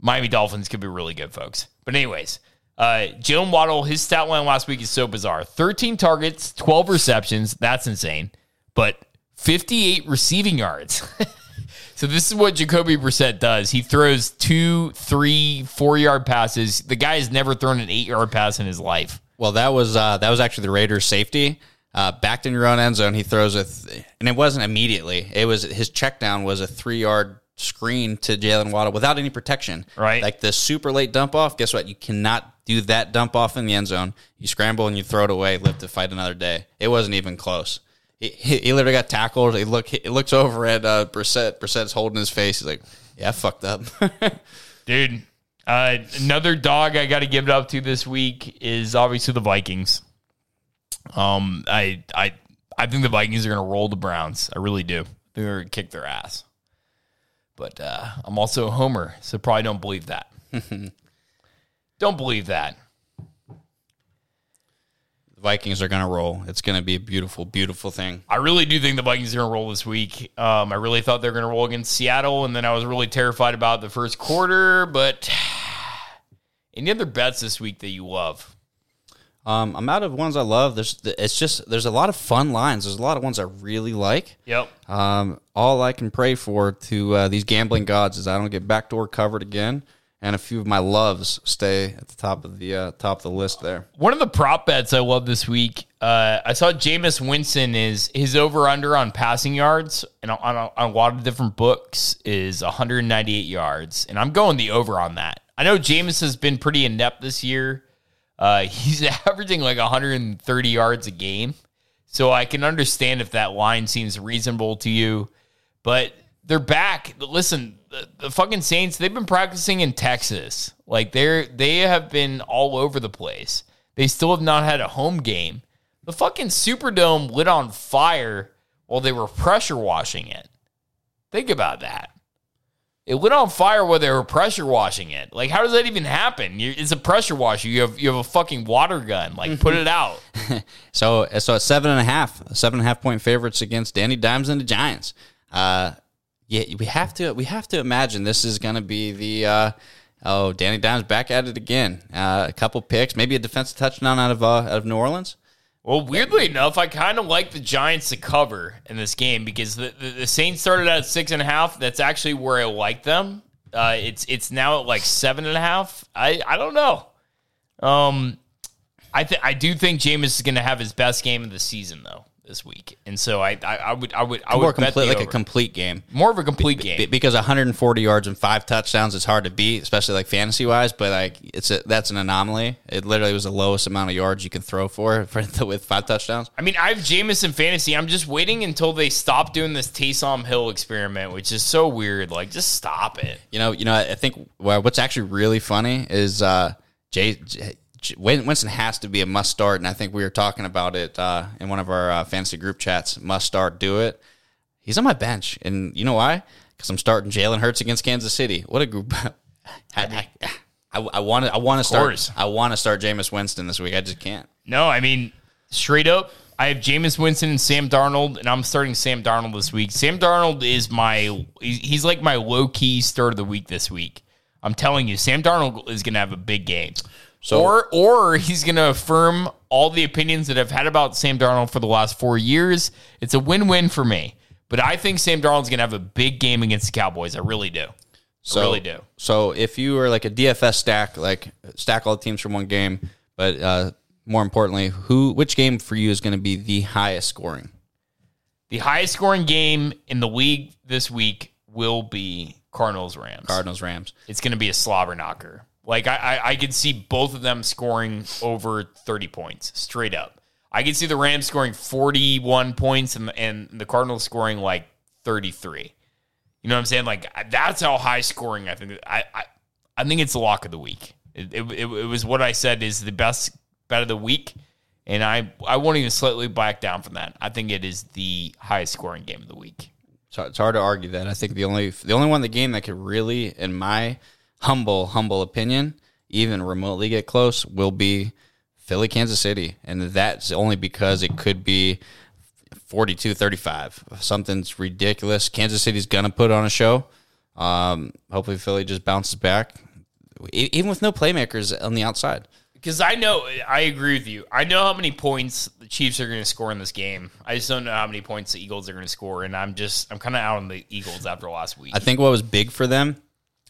Miami Dolphins could be really good, folks. But anyways, uh, Jaylen Waddle, his stat line last week is so bizarre: thirteen targets, twelve receptions. That's insane. But fifty-eight receiving yards. so this is what Jacoby Brissett does. He throws two, three, four-yard passes. The guy has never thrown an eight-yard pass in his life. Well, that was uh, that was actually the Raiders' safety. Uh, backed in your own end zone, he throws a, th- and it wasn't immediately. It was his check down was a three yard screen to Jaylen Waddle without any protection. Right. like the super late dump off. Guess what? You cannot do that dump off in the end zone. You scramble and you throw it away. Live to fight another day. It wasn't even close. He, he, he literally got tackled. He look he looks over at uh, Brissett. Brissett's holding his face. He's like, "Yeah, I fucked up." Dude, uh, another dog I got to give it up to this week is obviously the Vikings. Um, I I I think the Vikings are going to roll the Browns. I really do. They're going to kick their ass. But uh, I'm also a homer, so probably don't believe that. don't believe that. the Vikings are gonna roll. It's gonna be a beautiful, beautiful thing. I really do think the Vikings are going to roll this week. Um, I really thought they were going to roll against Seattle, and then I was really terrified about the first quarter. But any other bets this week that you love? Um, I'm out of ones I love. There's, it's just there's a lot of fun lines. There's a lot of ones I really like. Yep. Um, all I can pray for to uh, these gambling gods is I don't get backdoor covered again, and a few of my loves stay at the top of the uh, top of the list there. One of the prop bets I love this week, uh, I saw Jameis Winston is his over under on passing yards and on a, on a lot of different books is 198 yards, and I'm going the over on that. I know Jameis has been pretty inept this year. Uh, he's averaging like 130 yards a game, so I can understand if that line seems reasonable to you. But they're back. Listen, the, the fucking Saints, they've been practicing in Texas. Like they're they have been all over the place. They still have not had a home game. The fucking Superdome lit on fire while they were pressure washing it. Think about that. It lit on fire while they were pressure washing it. Like, how does that even happen? You, it's a pressure washer. You have you have a fucking water gun. Like, put it out. So so at seven and a half, seven and a half point favorites against Danny Dimes and the Giants. Uh, yeah, we have to we have to imagine this is going to be the uh, oh Danny Dimes back at it again. Uh, a couple picks, maybe a defensive touchdown out of uh, out of New Orleans. Well, weirdly enough, I kind of like the Giants to cover in this game because the, the, the Saints started at six and a half. That's actually where I like them. Uh, it's it's now at like seven and a half. I I don't know. Um, I th- I do think Jameis is going to have his best game of the season though this week, and so I I, I would I would I More would bet complete, the like a complete game. more of a complete game. Be- because 140 yards and five touchdowns is hard to beat, especially like fantasy wise. But like it's a, that's an anomaly. It literally was the lowest amount of yards you can throw for, for with five touchdowns. I mean, I have Jameis in fantasy. I'm just waiting until they stop doing this Taysom Hill experiment, which is so weird. Like, just stop it. You know, you know. I think well, what's actually really funny is uh, Jay, J J- Winston has to be a must start, and I think we were talking about it uh, in one of our uh, fantasy group chats. Must start, do it. He's on my bench, and you know why? Because I'm starting Jalen Hurts against Kansas City. What a group! I, want to. I want to start. I want to start Jameis Winston this week. I just can't. No, I mean, straight up, I have Jameis Winston and Sam Darnold, and I'm starting Sam Darnold this week. Sam Darnold is my, he's he's like my low key start of the week this week. I'm telling you, Sam Darnold is going to have a big game. So- or, or he's going to affirm all the opinions that I've had about Sam Darnold for the last four years. It's a win win for me. But I think Sam Darnold's going to have a big game against the Cowboys. I really do. So, I really do. So if you are like a DFS stack, like stack all the teams from one game, but uh, more importantly, who which game for you is going to be the highest scoring? The highest scoring game in the league this week will be Cardinals Rams. Cardinals Rams. it's going to be a slobber knocker. Like I, I, I could see both of them scoring over thirty points straight up. I could see the Rams scoring forty-one points and and the Cardinals scoring like thirty-three. You know what I'm saying? Like that's how high scoring I think. I I, I think it's the lock of the week. It, it, it, was what I said is the best bet of the week, and I I won't even slightly back down from that. I think it is the highest scoring game of the week. It's hard to argue that. I think the only the only one in the game that could really, in my humble humble opinion, even remotely get close will be Philly Kansas City, and that's only because it could be 42-35. Something's ridiculous. Kansas City's gonna put on a show. Um, hopefully Philly just bounces back, even with no playmakers on the outside. Because I know, I agree with you. I know how many points the Chiefs are going to score in this game. I just don't know how many points the Eagles are going to score, and I'm just, I'm kind of out on the Eagles after last week. I think what was big for them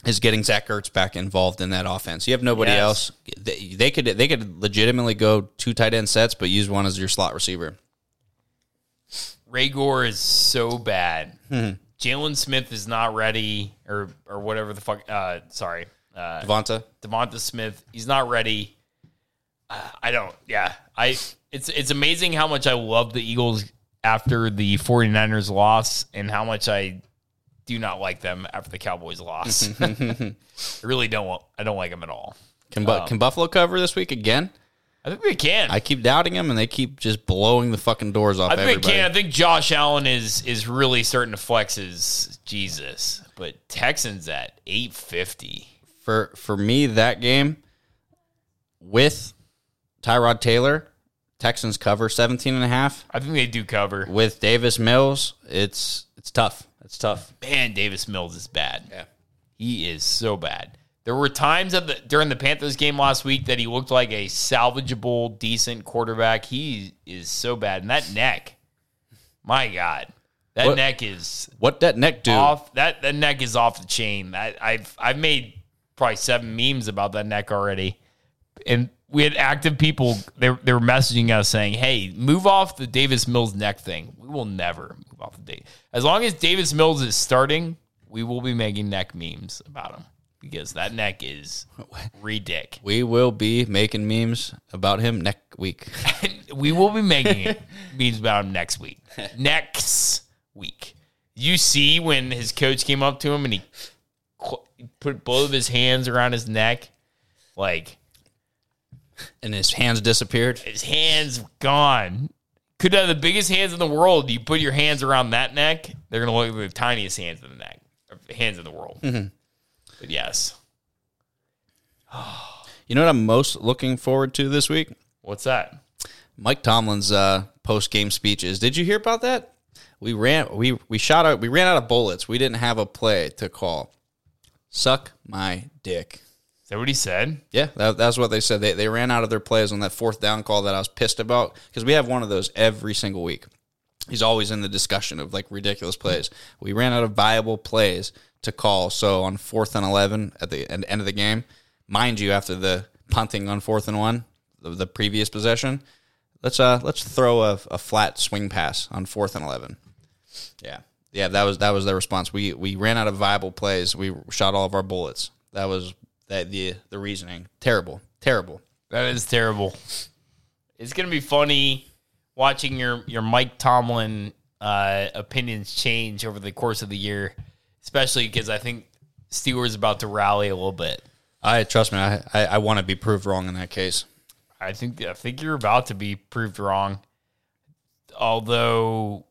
is getting Zach Ertz back involved in that offense. You have nobody Yes. else. They, they could they could legitimately go two tight end sets, but use one as your slot receiver. Reagor is so bad. Hmm. Jalen Smith is not ready, or or whatever the fuck. Uh, sorry, uh, Devonta, Devonta Smith. He's not ready. Uh, I don't. Yeah, I. It's it's amazing how much I love the Eagles after the 49ers loss, and how much I do not like them after the Cowboys loss. I really don't. want- I don't like them at all. can Bu- um, can Buffalo cover this week again? I think they can. I keep doubting them, and they keep just blowing the fucking doors off I think everybody. can. I think Josh Allen is is really starting to flex his Jesus, but Texans at eight fifty. For for me, that game with Tyrod Taylor, Texans cover 17 and a half. I think they do cover. With Davis Mills, it's it's tough. It's tough. Man, Davis Mills is bad. Yeah. He is so bad. There were times of the, during the Panthers game last week that he looked like a salvageable, decent quarterback. He is so bad, and that neck, my God, that What- neck is What that neck do? off. That that neck is off the chain. I, I've I've made probably seven memes about that neck already, and we had active people. They they were messaging us saying, "Hey, move off the Davis Mills neck thing. We will never move off the date as long as Davis Mills is starting. We will be making neck memes about him because that neck is ridiculous. We will be making memes about him next week. we will be making memes about him next week. Next week. You see when his coach came up to him and he put both of his hands around his neck, like and his hands disappeared. His hands gone. Could have the biggest hands in the world. You put your hands around that neck, they're gonna look like the tiniest hands in the neck, hands in the world. But yes, You know what I'm most looking forward to this week? what's that? Mike Tomlin's uh, post game speeches. Did you hear about that? We ran we we shot out we ran out of bullets. We didn't have a play to call. Suck my dick. Is that what he said? Yeah, that, that's what they said. They, they ran out of their plays on that fourth down call that I was pissed about because we have one of those every single week. He's always in the discussion of like ridiculous plays. We ran out of viable plays to call. So on fourth and 11 at the end end of the game, mind you, after the punting on fourth and one, the, the previous possession, let's uh let's throw a, a flat swing pass on fourth and 11. Yeah. Yeah, that was that was their response. We we ran out of viable plays. We shot all of our bullets. That was that the the reasoning. Terrible. Terrible. That is terrible. It's gonna be funny watching your your Mike Tomlin uh, opinions change over the course of the year, especially because I think Steelers about to rally a little bit. I trust me. I I, I want to be proved wrong in that case. I think I think you're about to be proved wrong. Although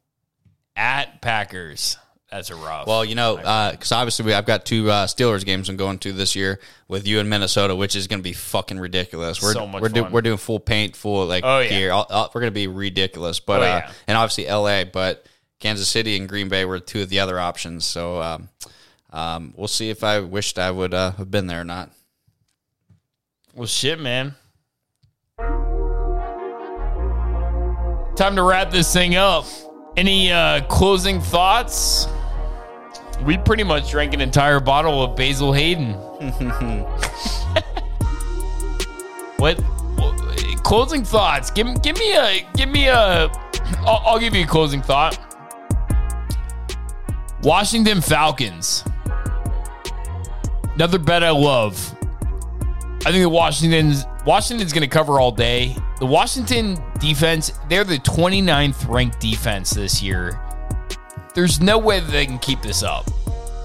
at Packers, that's a rough. Well, you know, because obviously we, I've got two uh, Steelers games I'm going to this year with you in Minnesota, which is going to be fucking ridiculous. We're So much we're, do, we're doing full paint, full like Oh, yeah. gear. I'll, I'll- we're going to be ridiculous. But Oh, uh, and obviously L.A. But Kansas City and Green Bay were two of the other options. So um, um, we'll see if I wished I would uh, have been there or not. well, shit, man. Time to wrap this thing up. Any uh, closing thoughts? We pretty much drank an entire bottle of Basil Hayden. what, Closing thoughts? Give, give me a. Give me a. I'll, I'll give you a closing thought. Washington Falcons. Another bet I love. I think the Washington's Washington's going to cover all day. The Washington defense, they're the 29th ranked defense this year. There's no way that they can keep this up.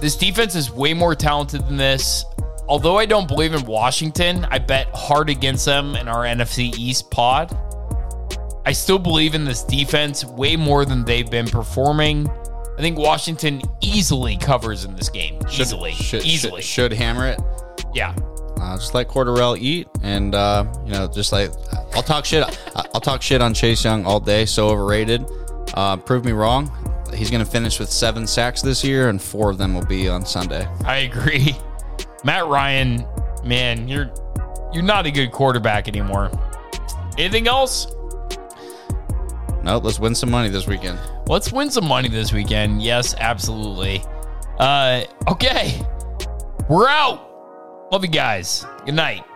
This defense is way more talented than this. Although I don't believe in Washington, I bet hard against them in our NFC East pod. I still believe in this defense way more than they've been performing. I think Washington easily covers in this game. easily. should, easily. should, should hammer it. yeah. Uh, just let Cordarrelle eat, and uh, you know, just like I'll talk shit. I'll talk shit on Chase Young all day. So overrated. Uh, prove me wrong. He's going to finish with seven sacks this year, and four of them will be on Sunday. I agree. Matt Ryan, man, you're you're not a good quarterback anymore. Anything else? No, Let's win some money this weekend. Let's win some money this weekend. Yes, absolutely. Uh, okay, we're out. Love you guys. Good night.